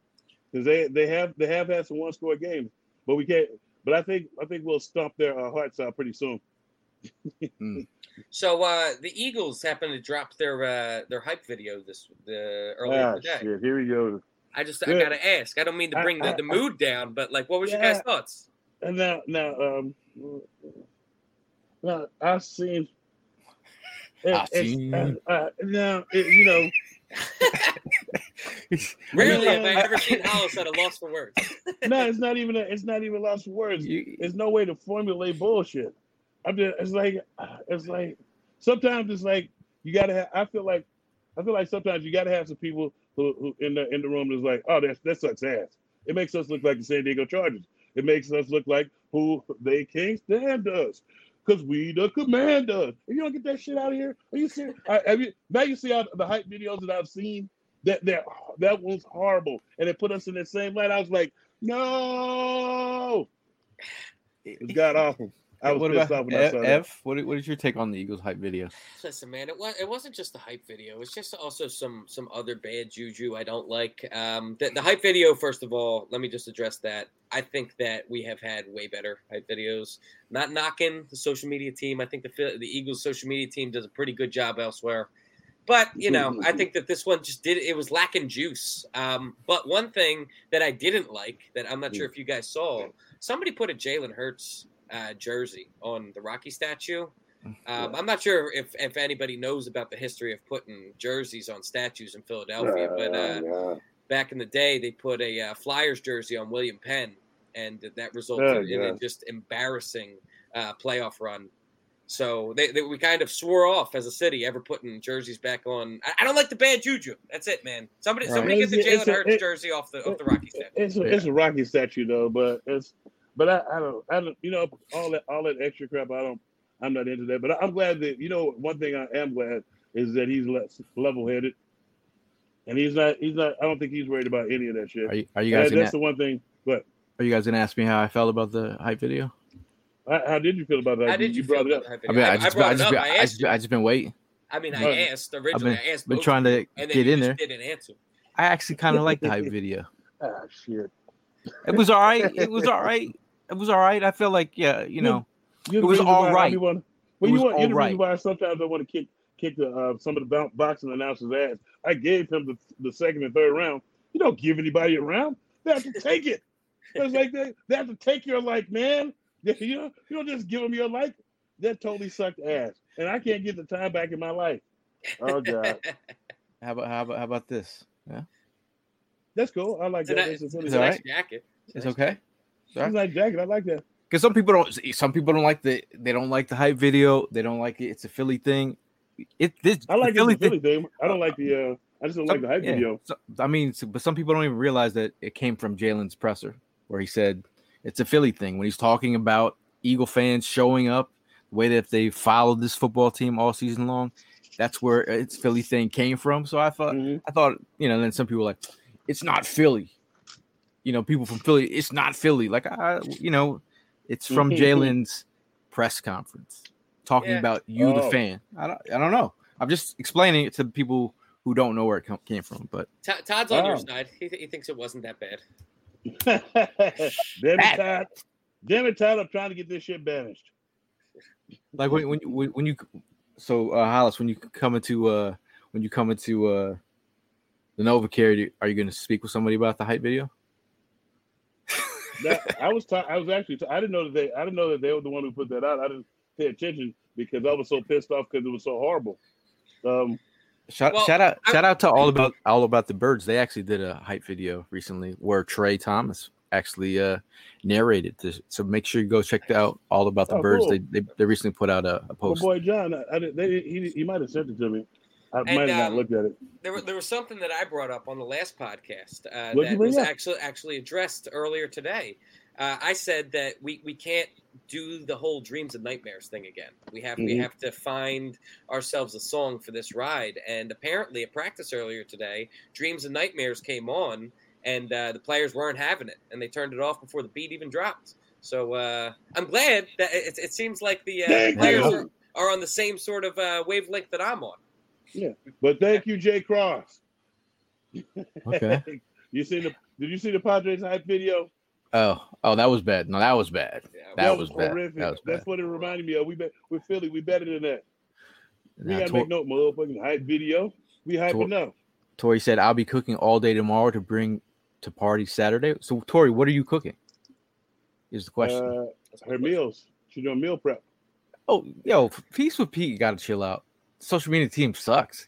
because they they have they have had some one score games, but we can't. But I think I think we'll stomp their uh, hearts out pretty soon. So uh, the Eagles happen to drop their uh, their hype video this the earlier Ah, today. shit, here we go. I just I gotta ask. I don't mean to I- bring the, I- the mood down, but like, what was your guys' thoughts? And now, now, um, now I've seen. it- I it's- seen. uh, uh, now, it, you know, Rarely have I I- ever seen Hollis at a loss for words. no, it's not even. A, it's not even lost for words. You- There's no way to formulate bullshit. I'm just. It's like. It's like. Sometimes it's like you gotta have. I feel like. I feel like sometimes you gotta have some people who, who in the in the room is like, oh, that's that sucks ass. It makes us look like the San Diego Chargers. It makes us look like who they can't stand us. Cause we the commanders. If you don't get that shit out of here, are you serious? Have you, now you see all the hype videos that I've seen. That that that was horrible, and it put us in the same light. I was like, no, it got awful. I was what pissed about off when I F? saw that. F? What, what is your take on the Eagles hype video? Listen, man, it was it wasn't just the hype video. It's just also some some other bad juju I don't like. Um, the, the hype video, first of all, let me just address that. I think that we have had way better hype videos. Not knocking the social media team. I think the the Eagles social media team does a pretty good job elsewhere. But you know, I think that this one just did it was lacking juice. Um, but one thing that I didn't like that I'm not sure if you guys saw, somebody put a Jalen Hurts uh, jersey on the Rocky statue. Um, I'm not sure if, if anybody knows about the history of putting jerseys on statues in Philadelphia, but uh, back in the day, they put a uh, Flyers jersey on William Penn, and that resulted Oh, in a just embarrassing uh, playoff run. So they, they, we kind of swore off as a city ever putting jerseys back on. I, I don't like the bad juju. That's it, man. Somebody Right. somebody get the It's- it's Jalen a- Hurts jersey off the off the Rocky statue. It's a, Yeah. it's a Rocky statue though, but it's but I, I don't I don't you know all that all that extra crap I don't I'm not into that. But I'm glad that you know one thing I am glad is that he's level headed, and he's not he's not I don't think he's worried about any of that shit. Are you, are you guys gonna, that's the one thing. But are you guys gonna ask me how I felt about the hype video? how, how did you feel about that? How did you, brought it up? I mean, I, I, just, brought I just, up. been, I I asked just. I just been waiting. I mean, I Right. asked originally. been- I asked been both trying to and get you in just there. Didn't answer. I actually kind of like the hype video. Ah shit. It was all right. It was all right. It was all right. I feel like yeah, you know, You're It was all right. all why I right. be wanna- well, It you want, you're the reason why sometimes I want to kick kick the uh, some of the boxing announcers' ass. I gave him the, the second and third round. You don't give anybody a round. They have to take it. It's like they, they have to take your like, man. You know, you don't just give them your like. That totally sucked ass, and I can't get the time back in my life. Oh god, how about how about how about this? Yeah. That's cool. I like It's a, that. nice, It's a it's funny nice right? jacket. It's nice okay. It's like jacket. I like that. Because some people don't. Some people don't like the. They don't like the hype video. They don't like it. It's a Philly thing. It this. I like Philly Philly thing. I don't like the. uh I just don't like the hype yeah. video. So- I mean, so- but some people don't even realize that it came from Jalen's presser, where he said it's a Philly thing when he's talking about Eagle fans showing up, the way that they followed this football team all season long, that's where its Philly thing came from. So I thought, Mhm. I thought, you know, then some people were like, it's not Philly. You know, people from Philly, it's not Philly. Like, I, you know, it's from Jalen's press conference talking Yeah. about you, the Oh. fan. I don't, I don't know. I'm just explaining it to people who don't know where it came from. But Ta- Todd's on your side. He, he thinks it wasn't that bad. Damn it, Todd. Damn it, Todd. I'm trying to get this shit banished. like when when you when when you so uh Hollis, when you come into uh when you come into uh the NovaCare, are you going to speak with somebody about the hype video? That, I was ta- I was actually I didn't know that they I didn't know that they were the one who put that out. I didn't pay attention because I was so pissed off because it was so horrible. Um, Shout, Well, shout out I- shout out to all about all about the birds. They actually did a hype video recently where Trey Thomas actually uh narrated this. So make sure you go check out all about the Oh, birds. cool. They, they they recently put out a, a my post. boy John, I, I didn't, they, he he might have sent it to me. I might have not um, looked at it. There, there was something that I brought up on the last podcast uh, that was up? actually actually addressed earlier today. Uh, I said that we, we can't do the whole dreams and nightmares thing again. We have we Mhm. have to find ourselves a song for this ride. And apparently, at practice earlier today, dreams and nightmares came on, and uh, the players weren't having it, and they turned it off before the beat even dropped. So uh, I'm glad that it, it seems like the uh, players are, are on the same sort of uh, wavelength that I'm on. But thank you, Jay Cross. Okay. you see the did you see the Padres hype video? Oh oh that was bad. No, that was bad. Yeah, That was bad. horrific. That was That's what it reminded me of. We be, we're Philly. We better than that. We Now, gotta Tor- make no motherfucking hype video. We hype Tor- enough. Tori said, "I'll be cooking all day tomorrow to bring to party Saturday." So, Tori, what are you cooking? Is the question. Uh, her meals. She doing meal prep. oh, yo, peace with Pete. Got to chill out. Social media team sucks.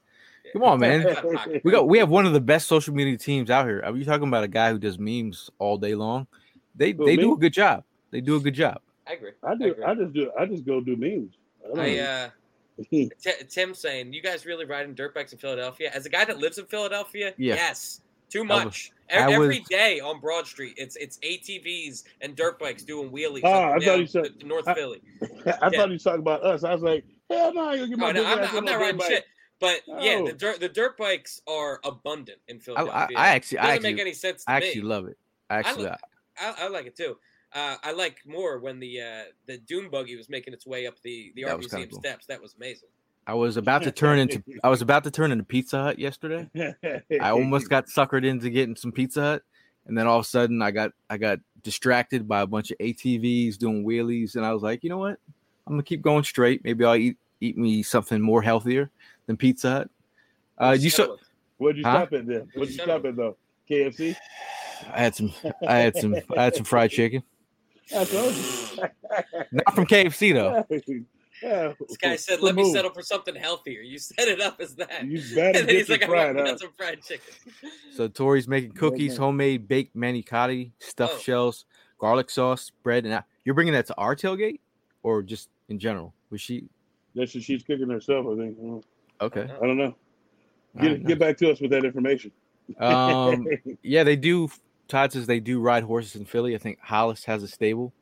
Come on, man. We got we have one of the best social media teams out here. Are you talking about a guy who does memes all day long? They Who, they do a good job. They do a good job. I agree. I do. agree. I just do. I just go do memes. I I uh, T- Tim saying, "You guys really riding dirt bikes in Philadelphia?" As a guy that lives in Philadelphia, Yeah. yes, too much. E- I Every was- day on Broad Street, it's it's ATVs and dirt bikes doing wheelies Oh, up I thought down you said- to- to North I- Philly. I yeah. thought he was talking about us. I was like, hell no, you get my no, big I'm not, on I'm not riding bike. shit. But yeah, the dirt the dirt bikes are abundant in I, I, Philadelphia. I actually, I doesn't actually, make any sense to I me. actually love it. I actually, I, I like it too. Uh, I like more when the uh, the dune buggy was making its way up the the That art museum cool. steps. That was amazing. I was about to turn into, I was about to turn into Pizza Hut yesterday. I almost got suckered into getting some Pizza Hut, and then all of a sudden I got I got distracted by a bunch of ATVs doing wheelies, and I was like, you know what? I'm gonna keep going straight. Maybe I'll eat eat me something more healthier than Pizza Hut. Uh, you saw Settle it. What'd you Huh? stop at then? What'd you stop at though? KFC. I had some I had some I had some fried chicken. I told you. Not from KFC though. Yeah, This guy said, "Let me settle for something healthier." You set it up as that, You better and then get he's some like, "I'm fried, gonna huh? some fried chicken." So Tori's making cookies, Okay. homemade baked manicotti, stuffed Oh. shells, garlic sauce, bread, and I- you're bringing that to our tailgate, or just in general? Was she That's what she's cooking herself. I think. Okay? I don't know. All Get right, get back to us with that information. Um, yeah, they do. Todd says they do ride horses in Philly. I think Hollis has a stable.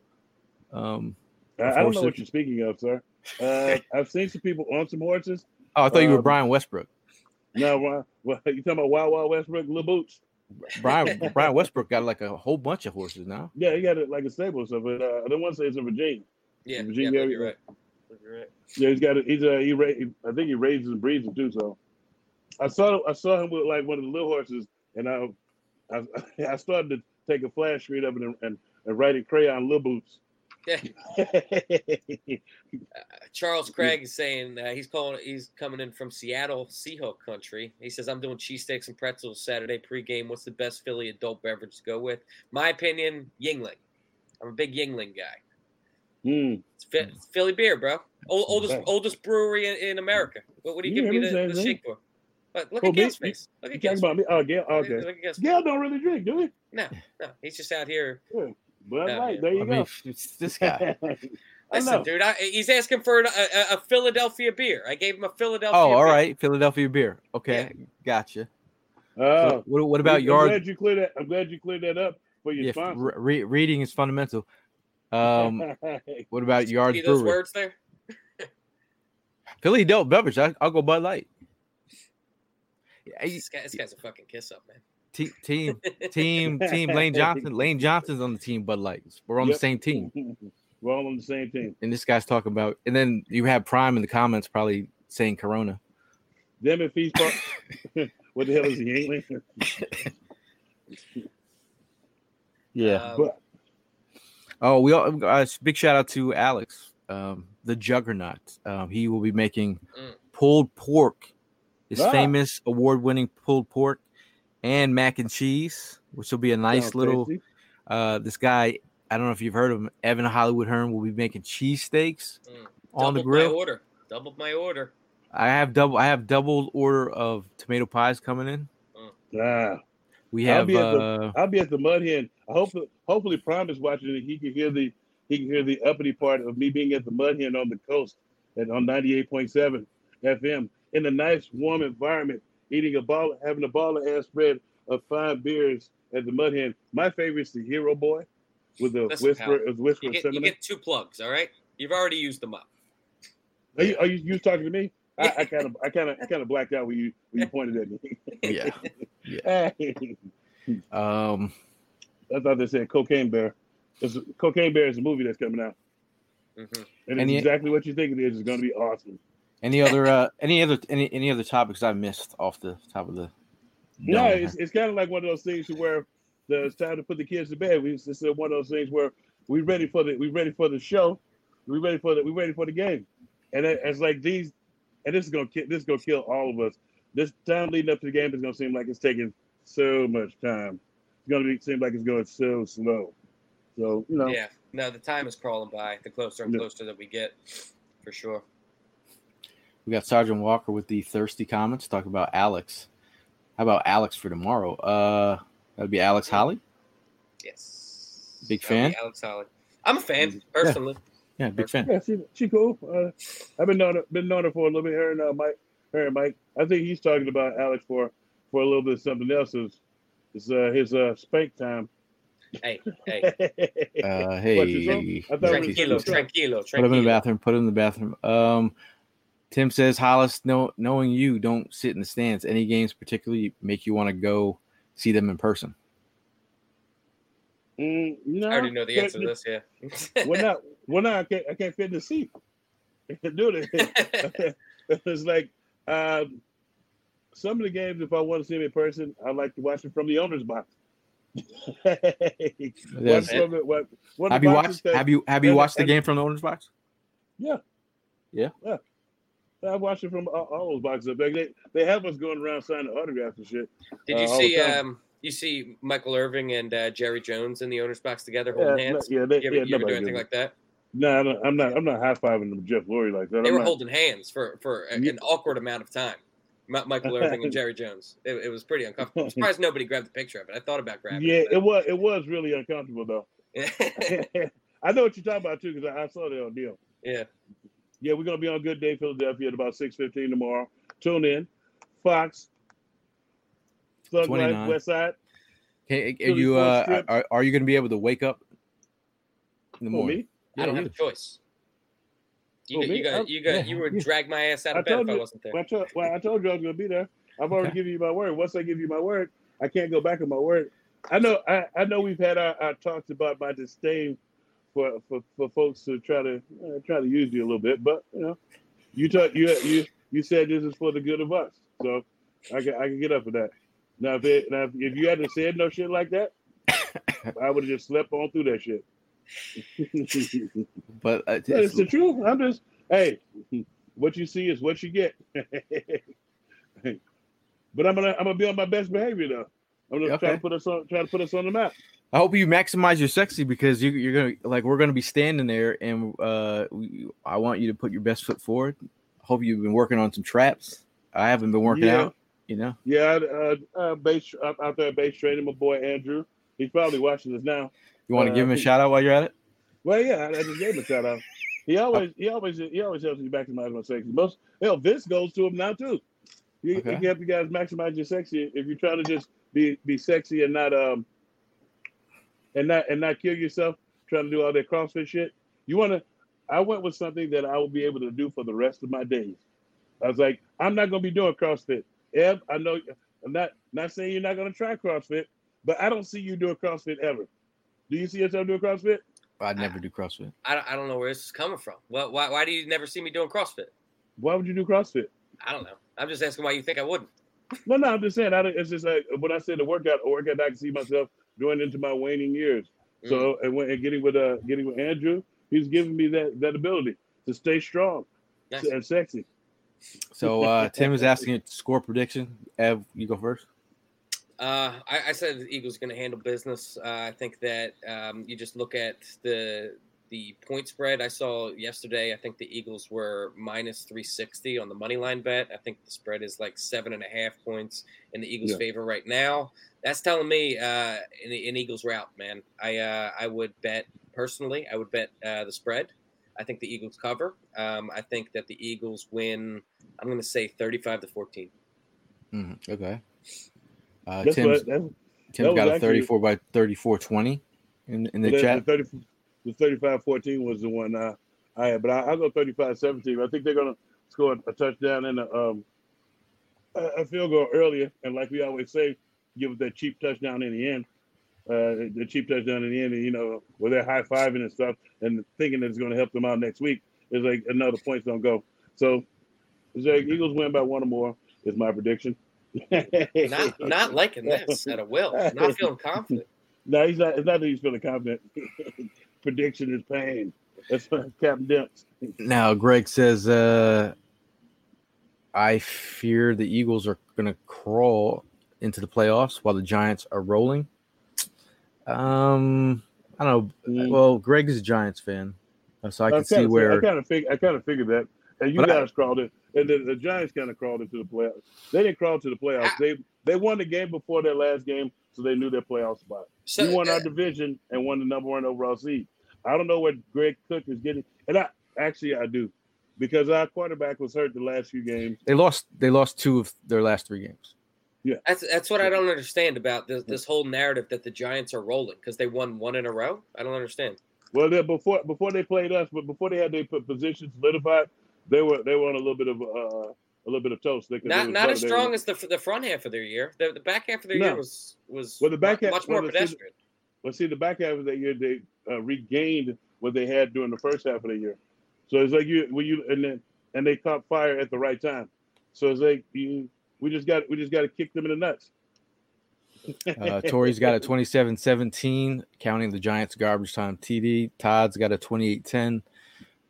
Um, I, I don't know what you're speaking of, sir. Uh, I've seen some people on some horses. oh, I thought you were Um, Brian Westbrook. No, well, well, you talking about Wild Wild Westbrook, Lil Boots? Brian Brian Westbrook got like a whole bunch of horses now. Yeah, he got it like a stable or something. Uh, I don't want to say it's in Virginia. Yeah, yeah, Virginia area. you're right. You're right. Yeah, he's got it. He's uh, he ra- I think he raises and breeds them too. So I saw I saw him with like one of the little horses, and I I, I started to take a flash screen of it and, and, and write in crayon Lil Boots. Yeah. Charles Craig is saying uh, he's calling. He's coming in from Seattle, Seahawk country. He says, "I'm doing cheesesteaks and pretzels Saturday pregame. What's the best Philly adult beverage to go with? My opinion, Yuengling. I'm a big Yuengling guy. Hmm. It's, Phi- Philly beer, bro. Old, oldest Okay. oldest brewery in, in America. What, what are you You giving me the, saying the shake for? But look Oh, at me? Gail's face. Look at talking Gail's about me? Oh, Gail. face. Okay. Look at Gail don't really drink, do he? No, no, he's just out here. But Yeah, right, yeah. there I you mean, go. it's this guy. I Listen, know. dude, I, he's asking for a, a, a Philadelphia beer. I gave him a Philadelphia. Oh, all beer. right, Philadelphia beer. Okay, gotcha. Oh, What, what about I'm yard? glad you cleared that. I'm glad you cleared that up for your Yeah, sponsor. re- re- reading is fundamental. Um, what about Yards See those Brewery? words there? Philly adult beverage. I, I'll go Bud Light. Hey, This, guy, this guy's a fucking kiss up, man. te- team, team, team. Lane Johnson. Lane Johnson's on the team. Bud Light. We're on Yep. the same team. We're all on the same team. And this guy's talking about. And then you have Prime in the comments probably saying Corona. Them and Feast Park. what the hell is he Yuengling? Yeah. Um, But Oh, we all uh, big shout out to Alex, um, the Juggernaut. Um, he will be making Mm. pulled pork, his Ah. famous award-winning pulled pork, and mac and cheese, which will be a nice sounds little. Uh, this guy, I don't know if you've heard of him, Evan Hollywood Hearn, will be making cheesesteaks Mm. on the doubled my grill. order. Doubled my order. I have double. I have double order of tomato pies coming in. Ah, We have. I'll have. be at the- uh, I'll be at the Mud Hen. I hope hopefully Prime is watching it. He can hear the he can hear the uppity part of me being at the Mud Hen on the coast and on 98.7 FM in a nice warm environment, eating a ball, having a ball of ass spread of fine beers at the Mud Hen. My favorite is the Hero Boy with the Listen, whisper pal, of whisper You of get, you cinnamon. get two plugs, all right? You've already used them up. Are you, are you, you talking to me? I kind of I kind of I kind of blacked out when you when you pointed at me. yeah. Um. I thought they said Cocaine Bear. It's, Cocaine Bear is a movie that's coming out, hmm and it's Any- exactly what you think it is. It's going to be awesome. Any other? Uh. Any other? Any any other topics I missed off the top of the? No, it's, it's kind of like one of those things where the, it's time to put the kids to bed. We it's just one of those things where we ready for the we ready for the show, we ready for the we ready for the game, and it, it's like these, and this is gonna ki- this is gonna kill all of us. This time leading up to the game is gonna seem like it's taking so much time. It's gonna be seem like it's going so slow. So you know, Yeah. No, the time is crawling by. The closer and Yeah. closer that we get, for sure. We got Sergeant Walker with the thirsty comments. Talk about Alex. How about Alex for tomorrow? Uh, that'd be Alex Holley. Yes. Big That'll be fan? Alex Holley. I'm a fan personally. Yeah, big fan. Yeah, she she cool. Uh, I've been known her, been known her for a little bit. Her and uh, Mike, her and Mike. I think he's talking about Alex for for a little bit of something else. Is it's uh, his uh, spank time. Hey, hey, Uh, hey, you saw? I thought Lucky. it was- tranquilo, tranquilo, put him in the bathroom. Put him in the bathroom. Um, Tim says Hollis, know, knowing you don't sit in the stands. Any games particularly make you want to go see them in person? Mm, no, I already know the answer to this. Yeah. Well, not well, now I can't I can't fit in the seat. Dude, it. it's like um, some of the games. If I want to see them in person, I like to watch them from the owner's box. watch Yes. from the, what, one Have you watched? that- Have you have you and- watched the and- game from the owner's box? Yeah, yeah, yeah. I watched it from all, all those boxes. up there. They they have us going around signing autographs and shit. Did you Uh, see? Um, you see Michael Irvin and uh, Jerry Jones in the owner's box together Yeah, holding no- hands. yeah, they, You ever, yeah, you ever do anything like that? No, I don't- I'm not. I'm not high fiving Jeff Lurie like that. They I'm were not- holding hands for for a- Yeah. an awkward amount of time. Mi- Michael Irvin and Jerry Jones. It, it was pretty uncomfortable. I'm surprised nobody grabbed the picture of it. I thought about grabbing Yeah, it. it was. It was really uncomfortable though. I know what you're talking about too because I, I saw that on deal. yeah. Yeah, we're gonna be on Good Day Philadelphia at about six fifteen tomorrow. Tune in. Fox. Thug Life, 29. West Side. Hey, are you uh, are, are you going to be able to wake up in the Who, morning? me? I don't Yeah, have a choice. You, Oh, got, you got, you got, yeah, you would drag my ass out I of bed told if I wasn't there. Well, I told, well, I told you I was gonna be there. I've already Okay. given you my word. Once I give you my word, I can't go back on my word. I know. I, I know we've had our, our talks about my disdain for, for, for folks to try to uh, try to use you a little bit, but you know, you talk, you you you said this is for the good of us, so I can I can get up for that. Now if it, now if you hadn't said no shit like that, I would have just slept on through that shit. But uh, Yeah, it's the truth. I'm just hey, what you see is what you get. but I'm gonna I'm gonna be on my best behavior though. I'm gonna try to put us on try to put us on the map. I hope you maximize your sexy because you, you're gonna like we're gonna be standing there and uh we, I want you to put your best foot forward. Hope you've been working on some traps. I haven't been working Yeah. out. You know, Yeah, uh, uh, base out there base training. My boy Andrew, he's probably watching this now. You want to Uh, give him a shout out while you're at it. Well, yeah, I, I just gave him a shout out. He always he always he always helps you maximize my sexy. Most hell, Vince goes to him now too. You, Okay. you can help you guys maximize your sexy if you're trying to just be be sexy and not um and not and not kill yourself trying to do all that CrossFit shit. You want to? I went with something that I will be able to do for the rest of my days. I was like, I'm not gonna be doing CrossFit. Ev, I know I'm not not saying you're not gonna try CrossFit, but I don't see you doing CrossFit ever. Do you see yourself doing CrossFit? I'd never do CrossFit. I, don't- I don't know where this is coming from. Well, why, why do you never see me doing CrossFit? Why would you do CrossFit? I don't know. I'm just asking why you think I wouldn't. No, no, I'm just saying. I, don't- it's just like when I said the workout, a workout I can see myself going into my waning years. So and, when, and getting with uh getting with Andrew, he's giving me that that ability to stay strong Nice. and sexy. So uh Tim is asking a score prediction. Ev, you go first. Uh, I, I said the Eagles are going to handle business. Uh, I think that um, you just look at the the point spread I saw yesterday. I think the Eagles were minus three sixty on the money line bet. I think the spread is like seven and a half points in the Eagles' Yeah. favor right now. That's telling me uh, an, an Eagles route, man. I uh, I would bet personally. I would bet uh, the spread. I think the Eagles cover. Um, I think that the Eagles win. I'm going to say thirty-five to fourteen. Mhm, Okay. Uh, That's Tim's what that's, Tim's was got a actually- 34 by 34 20 in in the chat. the 30, the 35-14 was the one uh, I had, but I, I'll go 35-17. I think they're gonna score a touchdown and a um a a field goal earlier, and like we always say, give it that cheap touchdown in the end. Uh, the cheap touchdown in the end, and you know, where they're high fiving and stuff, and thinking that it's going to help them out next week. is like another points don't go. So, like Eagles win by one or more is my prediction. Not not liking this at a will. Not feeling confident. No, he's not. It's not that he's feeling confident. Prediction is pain. That's Captain Demps. Now, Greg says, uh, I fear the Eagles are going to crawl into the playoffs while the Giants are rolling. Um, I don't know. Mm. Well, Greg is a Giants fan, so I can see kinda, I where. kind of fig- I kind of figured that, and you But I- guys crawled it, and the, the Giants kind of crawled into the playoffs. They didn't crawl to the playoffs. Ah. They they won the game before their last game, so they knew their playoff spot. So, we won uh, our division and won the number one overall seed. I don't know what Greg Cook is getting, and I actually I do, because our quarterback was hurt the last few games. They lost. They lost two of their last three games. Yeah, that's that's what I don't understand about this this whole narrative that the Giants are rolling because they won one in a row. I don't understand. Well, before before they played us, but before they had their p- position solidified, they were they were on a little bit of uh, a little bit of toast. They Not not as strong were- as the the front half of their year. The, the back half of their No. year was was Well, the back mu- half- much more well, the- pedestrian. Well, see, the back half of that year, they uh, regained what they had during the first half of the year. So it's like you when you and then and they caught fire at the right time. So it's like you we just got we just got to kick them in the nuts. Uh, Tori's got a 27 17, counting the Giants' garbage time TD. Todd's got a 28 10.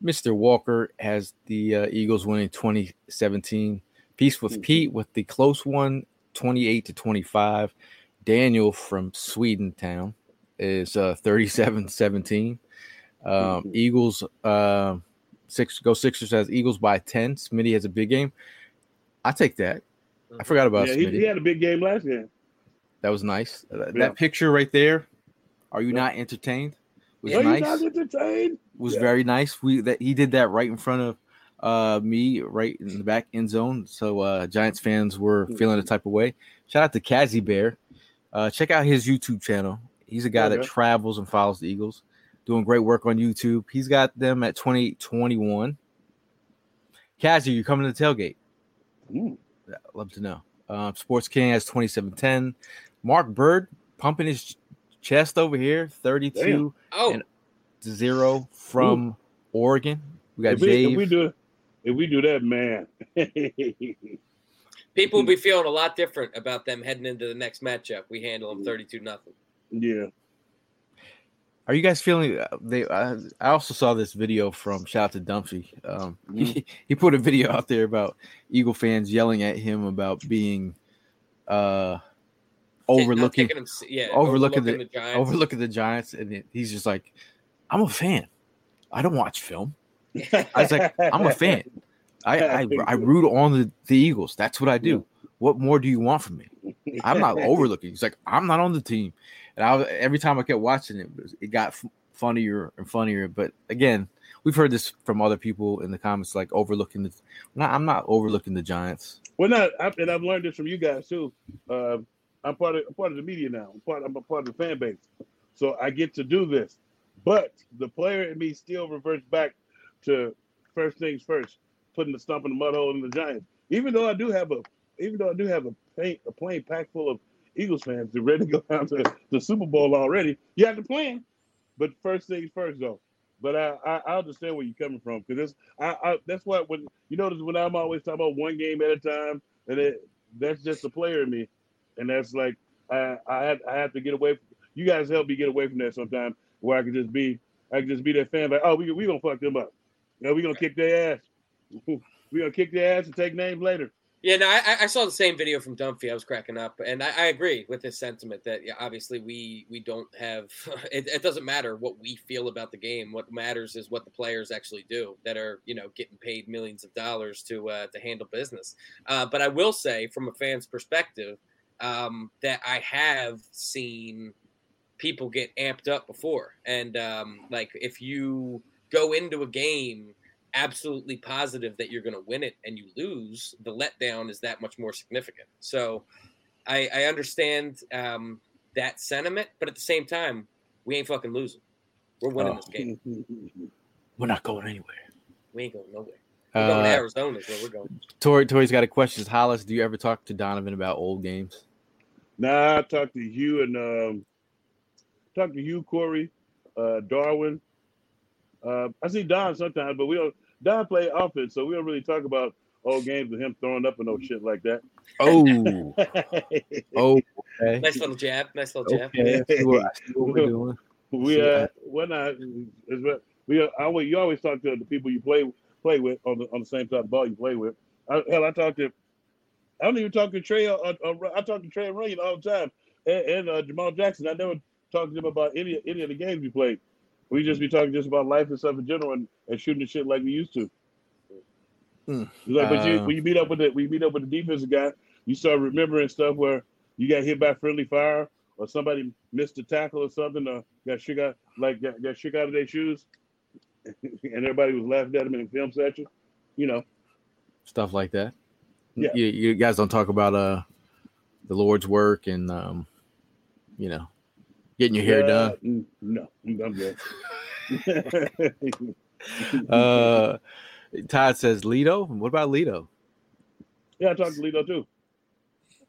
Mr. Walker has the uh, Eagles winning 2017. Peace with Mhm. Pete with the close one, 28 to 25. Daniel from Sweden Town is uh, 37 17. Um, Eagles, uh, six go Sixers has Eagles by ten. Smitty has a big game. I take that. I forgot about yeah, he, Smitty. he had a big game last game. That was nice. Uh, That picture right there. Are you Yeah. not entertained? Was Are nice. entertained? was Yeah. very nice. We that he did that right in front of uh me, right in the back end zone. So uh Giants fans were Hmm. feeling the type of way. Shout out to Kazi Bear. Uh check out his YouTube channel. He's a guy that travels and follows the Eagles, doing great work on YouTube. He's got them at 2021. Kazi, you coming to the tailgate? Mm. I'd love to know. Um, Sports King has 2710. Mark Bird pumping his chest over here, 32 Oh, And- 0 from Oregon. We got If we, if we do if we do that, man. people will be feeling a lot different about them heading into the next matchup. We handle them thirty-two nothing. yeah. Are you guys feeling? uh, They. I, I also saw this video from shout out to Dumpy. Um, he, he put a video out there about Eagle fans yelling at him about being uh overlooking Taking them, yeah, overlooking the- the Giants. overlooking the Giants, and it- he's just like, "I'm a fan. I don't watch film. I was like, I'm a fan. I I, I root on the, the Eagles. That's what I do. What more do you want from me? I'm not overlooking. He's like, I'm not on the team. And I was, every time I kept watching it, it got f- funnier and funnier. But again, we've heard this from other people in the comments, like overlooking the. Not, I'm not overlooking the Giants. Well, not, I, and I've learned this from you guys too. Uh, I'm part of I'm part of the media now. I'm part I'm a part of the fan base, so I get to do this. But the player in me still reverts back to first things first, putting the stump in the mud hole in the Giants. Even though I do have a, even though I do have a paint a plane packed full of Eagles fans, they're ready to go down to the Super Bowl already. You have to plan, but first things first though. But I, I, I understand where you're coming from because I, I that's what when you notice when I'm always talking about one game at a time, and it, that's just the player in me, and that's like I I have, I to get away. From, you guys help me get away from that sometimes, where I can just be I can just be that fan like oh we we gonna fuck them up, you know we gonna kick their ass, we gonna kick their ass and take names later. Yeah, no, I, I saw the same video from Dumpy. I was cracking up, and I, I agree with this sentiment that yeah, obviously we we don't have. It, it doesn't matter what we feel about the game. What matters is what the players actually do that are you know getting paid millions of dollars to uh, to handle business. Uh, but I will say, from a fan's perspective, um, that I have seen people get amped up before, and um, like if you go into a game absolutely positive that you're going to win it and you lose, the letdown is that much more significant. So I, I understand um, that sentiment, but at the same time, we ain't fucking losing. We're winning Oh. this game. We're not going anywhere. We ain't going nowhere. We're going to Uh, Arizona is where we're going. Tori, Tori's got a question. Hollis, do you ever talk to Donovan about old games? Nah, I talked to Hugh and um, talked to Hugh, Corey, uh, Darwin. Uh, I see Don sometimes, but we don't. Don play offense, so we don't really talk about old games with him throwing up and no shit like that. Oh, oh, okay. Nice little jab. Nice little jab. Okay, what, I see what we're doing. we uh, when I we uh, I always, you always talk to the people you play play with on the on the same type of ball you play with. I, hell, I talked to. I don't even talk to Trey. Uh, uh, I talk to Trey Runyan all the time, and, and uh, Jamaal Jackson. I never talk to them about any any of the games we played. We just be talking just about life and stuff in general, and, and shooting the shit like we used to. It's Like, but you, Uh, when you meet up with the when you meet up with the defensive guy, you start remembering stuff where you got hit by friendly fire, or somebody missed a tackle or something, or got shook out like got, got shook out of their shoes, and everybody was laughing at them in the film section. You know, Stuff like that. Yeah. You, you guys don't talk about uh the Lord's work and um, you know, getting your hair Yeah, done. No, I'm good. Uh, Todd says Lito. What about Lito? yeah, I talked to Lito too.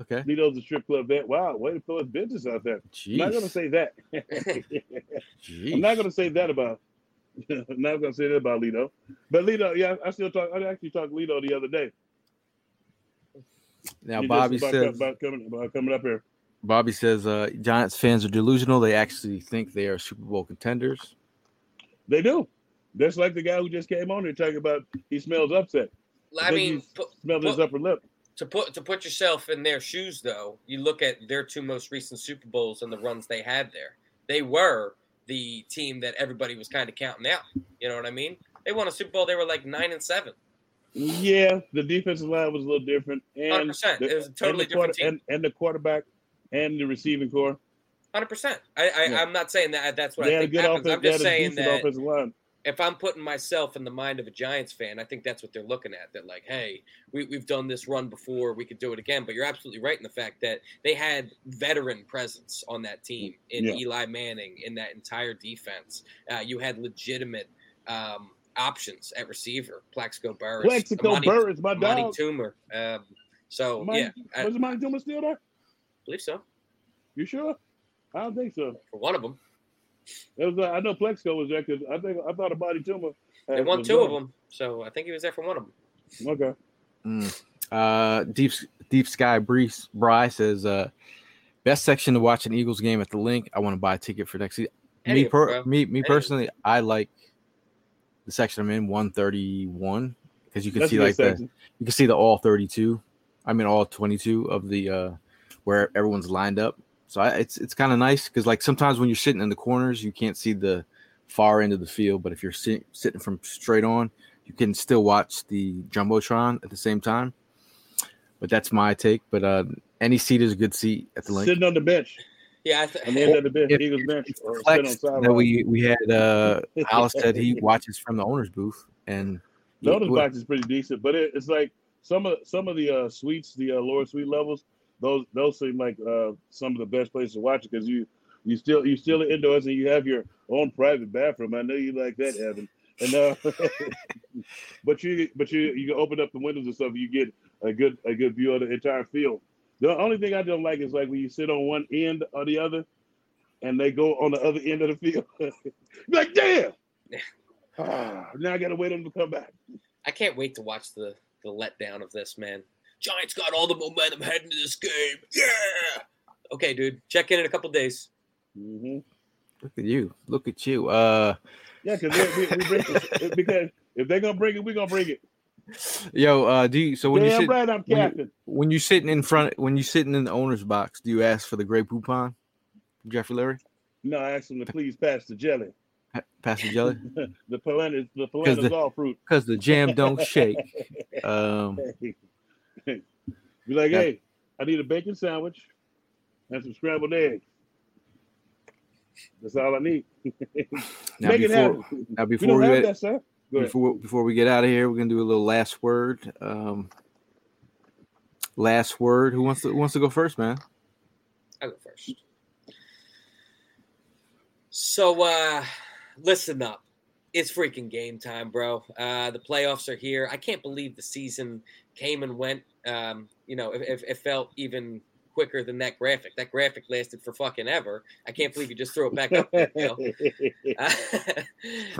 Okay. Lito's a strip club vet. Wow, way to throw his business out there. I'm not gonna say that. I'm not gonna say that about. I'm not gonna say that about Lito. But Lito, yeah, I still talk. I actually talked to Lito the other day. Now He Bobby about, says about coming about coming up here. Bobby says uh, Giants fans are delusional. They actually think they are Super Bowl contenders. They do. That's like the guy who just came on here talking about he smells upset. I think mean, he put, Smelled his upper lip. to put to put yourself in their shoes though you look at their two most recent super bowls and the runs they had there they were the team that everybody was kind of counting out. You know what I mean? They won a Super Bowl. They were like nine and seven. Yeah, the defensive line was a little different, and 100%. the- It was a and totally quarter- different team. and, and the quarterback and the receiving corps. Hundred percent. I, I Yeah. I'm not saying that that's what They I think happens. Offense, I'm just saying that if I'm putting myself in the mind of a Giants fan, I think that's what they're looking at. That like, hey, we, we've done this run before, we could do it again. But you're absolutely right in the fact that they had veteran presence on that team in Yeah. Eli Manning in that entire defense. Uh, you had legitimate um, options at receiver, Plaxico Burress, Plaxico Amani, Burress, my Amani dog. Toomer. Um, so Amani- yeah, I was Amani Toomer still there? believe so You sure? I don't think so. for one of them. It was, uh, I know Plaxico was there because I think I thought Amani Toomer. They had- won was two of them, so I think he was there for one of them. Okay. Mm. Uh, deep Deep Sky Breeze Bry says, uh, best section to watch an Eagles game at the Linc. I want to buy a ticket for next season. Any Me, per, them, me, me Any personally, I like the section I'm in, 131, because you can That's see like the you can see the all 32. I mean all 22 of the uh where everyone's lined up. So I, it's it's kind of nice because like sometimes when you're sitting in the corners, you can't see the far end of the field, but if you're sit, sitting from straight on, you can still watch the jumbotron at the same time. But that's my take. But uh, any seat is a good seat at the Linc. Sitting on the bench. Yeah, I th- On the end of the bench, If- Eagles bench. Or sit on Flex that we we had uh, Alice said he watches from the owner's booth, and The owner's box is pretty decent, but it, it's like some of some of the uh, suites, the uh, lower suite levels, those those seem like uh, some of the best places to watch it because you you still you still indoors and you have your own private bathroom. I know you like that, Evan. And uh, but you but you you can open up the windows and stuff. You get a good a good view of the entire field. The only thing I don't like is like when you sit on one end or the other, and they go on the other end of the field. Like damn. Ah, now I gotta wait on them to come back. I can't wait to watch the the letdown of this man. Giants got all the momentum heading to this game. Yeah. Okay, dude. Check in in a couple days. Mm-hmm. look at you, look at you. Uh, Yeah, because we, we bring it, because if they're gonna bring it, we're gonna bring it. Yo, uh, do you so when you sit right, I'm when you- captain. when you sitting in front when you're sitting in the owner's box, do you ask for the Grey Poupon, Jeffrey Lurie, No, I ask him to please pass the jelly. Pass the jelly, The Polaner, the Polaner's the- all fruit. because the jam don't shake. Um, Be like, hey, I need a bacon sandwich and some scrambled eggs. That's all I need. now Make it before happen. now We before don't we have that, sir. Go ahead. before before we get out of here, we're gonna do a little last word. Um, last word. Who wants to who wants to go first, man? I'll go first. So uh listen up. It's freaking game time, bro. Uh the playoffs are here. I can't believe the season came and went. Um, you know, it, it, it felt even quicker than that graphic. That graphic lasted for fucking ever. I can't believe you just threw it back up there,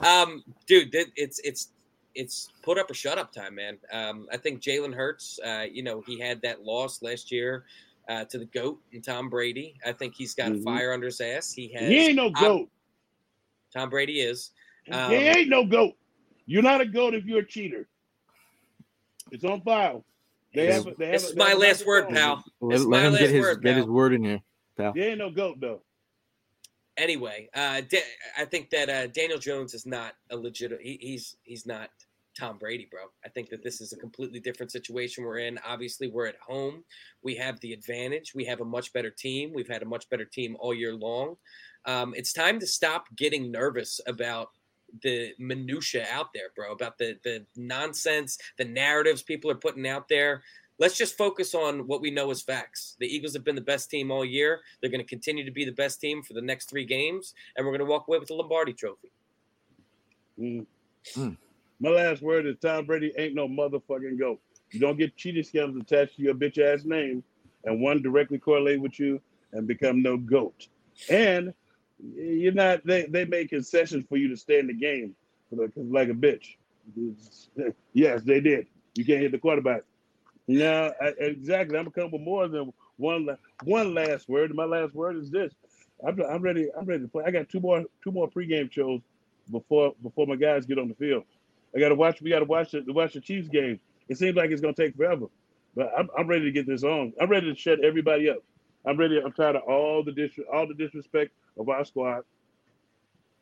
um, dude, it's it's it's put up or shut up time, man. Um, I think Jalen Hurts, uh, you know, he had that loss last year uh, to the goat and Tom Brady. I think he's got a Mhm. fire under his ass. He has. he ain't no goat. Tom Brady is. Um, he ain't no goat. You're not a goat if you're a cheater. It's on file. They This- have, they have, This is my last word, pal. Let, let him get his word, get his pal. word in here. He ain't no goat though. Anyway, uh, Da- I think that uh, Daniel Jones is not a legit. He, he's he's not Tom Brady, bro. I think that this is a completely different situation we're in. Obviously, we're at home. We have the advantage. We have a much better team. We've had a much better team all year long. Um, it's time to stop getting nervous about the minutia out there, bro. About the the nonsense, the narratives people are putting out there. Let's just focus on what we know as facts. The Eagles have been the best team all year. They're going to continue to be the best team for the next three games, and we're going to walk away with the Lombardi Trophy. Mm. Mm. My last word is Tom Brady ain't no motherfucking goat. You don't get cheating scams attached to your bitch ass name, and one directly correlate with you and become no goat. And you're not. They they make concessions for you to stay in the game, like a bitch. yes, they did. You can't hit the quarterback. No, I, exactly. I'm gonna come with more than one. One last word. My last word is this. I'm, I'm ready. I'm ready to play. I got two more two more pregame shows before before my guys get on the field. I got to watch. We got to watch the watch the Chiefs game. It seems like it's gonna take forever, but I'm, I'm ready to get this on. I'm ready to shut everybody up. I'm ready. I'm tired of all the dis all the disrespect of our squad.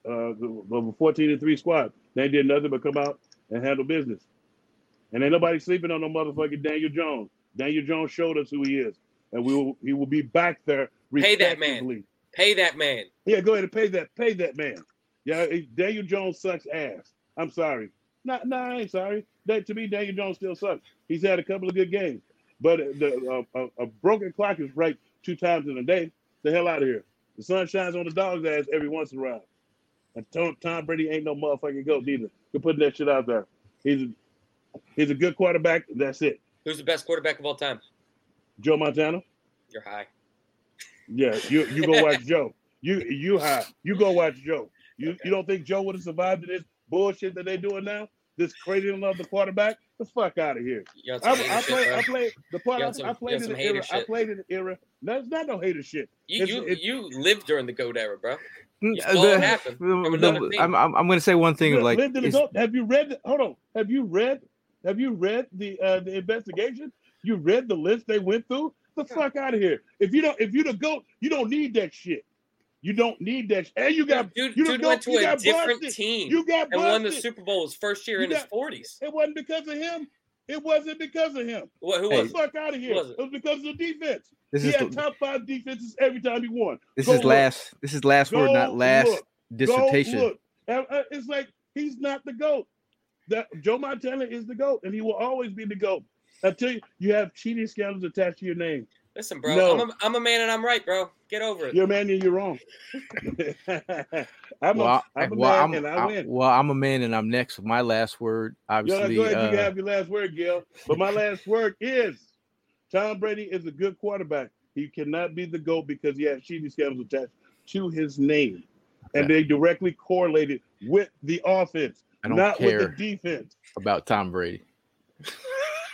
uh, the 14 and three squad. They did nothing but come out and handle business. And ain't nobody sleeping on no motherfucking Daniel Jones. Daniel Jones showed us who he is, and we will he will be back there. Pay that man. Pay that man. Yeah, go ahead and pay that. Pay that man. Yeah, Daniel Jones sucks ass. I'm sorry. No, no, I ain't sorry. That, to me, Daniel Jones still sucks. He's had a couple of good games, but the uh, a, a broken clock is right two times in a day. The hell out of here. The sun shines on the dog's ass every once in a while. And Tom, Tom Brady ain't no motherfucking goat either. You're putting that shit out there. He's a, he's a good quarterback. That's it. Who's the best quarterback of all time? Joe Montana. You're high. Yeah, you you go watch Joe. You you high. You go watch Joe. You okay. you don't think Joe would have survived this bullshit that they're doing now? This crazy of the quarterback? The fuck out of here. I, I played. I played the part. I, some, I played in the era. Shit. I played in the era. That's not no hater shit. You you, it's, you lived during the goat era, bro. Mm, the, the, I'm, I'm, I'm going to say one thing. like, have you read? Hold on. Have you read? Have you read the uh, the investigation? You read the list they went through? The fuck out of here. If you don't, if you the goat, you don't need that shit. You don't need that. And you got dude. You dude went to a different busted. team. You got busted. and won the Super Bowl his first year you in got, his forties. It wasn't because of him. It wasn't because of him. What, who hey, was? Fuck out of here. Was it? it? was because of the defense. This he is had the, top five defenses every time he won. This Go is look. last. This is last Go word, not last look. dissertation. Go look. Uh, it's like he's not the goat. That Joe Montana is the goat, and he will always be the goat. I tell you, you have cheating scandals attached to your name. Listen, bro, no. I'm, a, I'm a man and I'm right, bro. Get over it. You're a man and you're wrong. I'm, well, a, I'm a well, man I'm, and I win. Well, I'm a man and I'm next. My last word, obviously. go ahead, uh, you have your last word, Gail. But my last word is Tom Brady is a good quarterback. He cannot be the GOAT because he has cheating scandals attached to his name. Okay. And they directly correlated with the offense, not with the defense. About Tom Brady.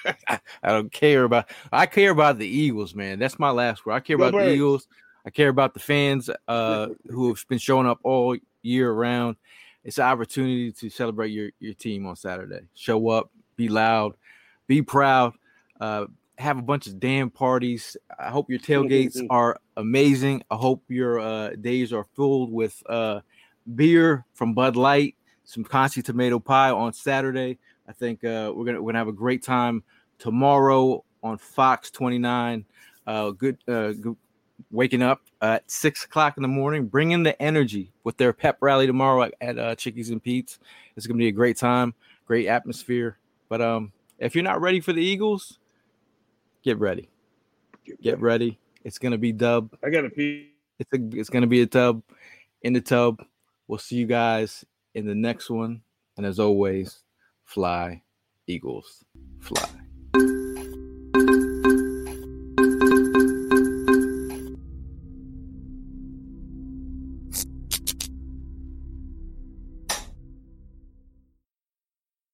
I, don't care about. I care about the Eagles, man. That's my last word. I care about the Eagles. I care about the fans uh, who have been showing up all year round. It's an opportunity to celebrate your your team on Saturday. Show up, be loud, be proud. Uh, have a bunch of damn parties. I hope your tailgates are amazing. I hope your uh, days are filled with uh, beer from Bud Light, some Conci tomato pie on Saturday. I think uh, we're gonna we're gonna have a great time tomorrow on Fox 29. Uh, good, uh, good waking up at six o'clock in the morning, bringing the energy with their pep rally tomorrow at, at uh, Chickies and Pete's. It's gonna be a great time, great atmosphere. But um, if you're not ready for the Eagles, get ready. Get ready. It's gonna be dub. I gotta pee. It's a, it's gonna be a tub in the tub. We'll see you guys in the next one. And as always, fly, Eagles, fly.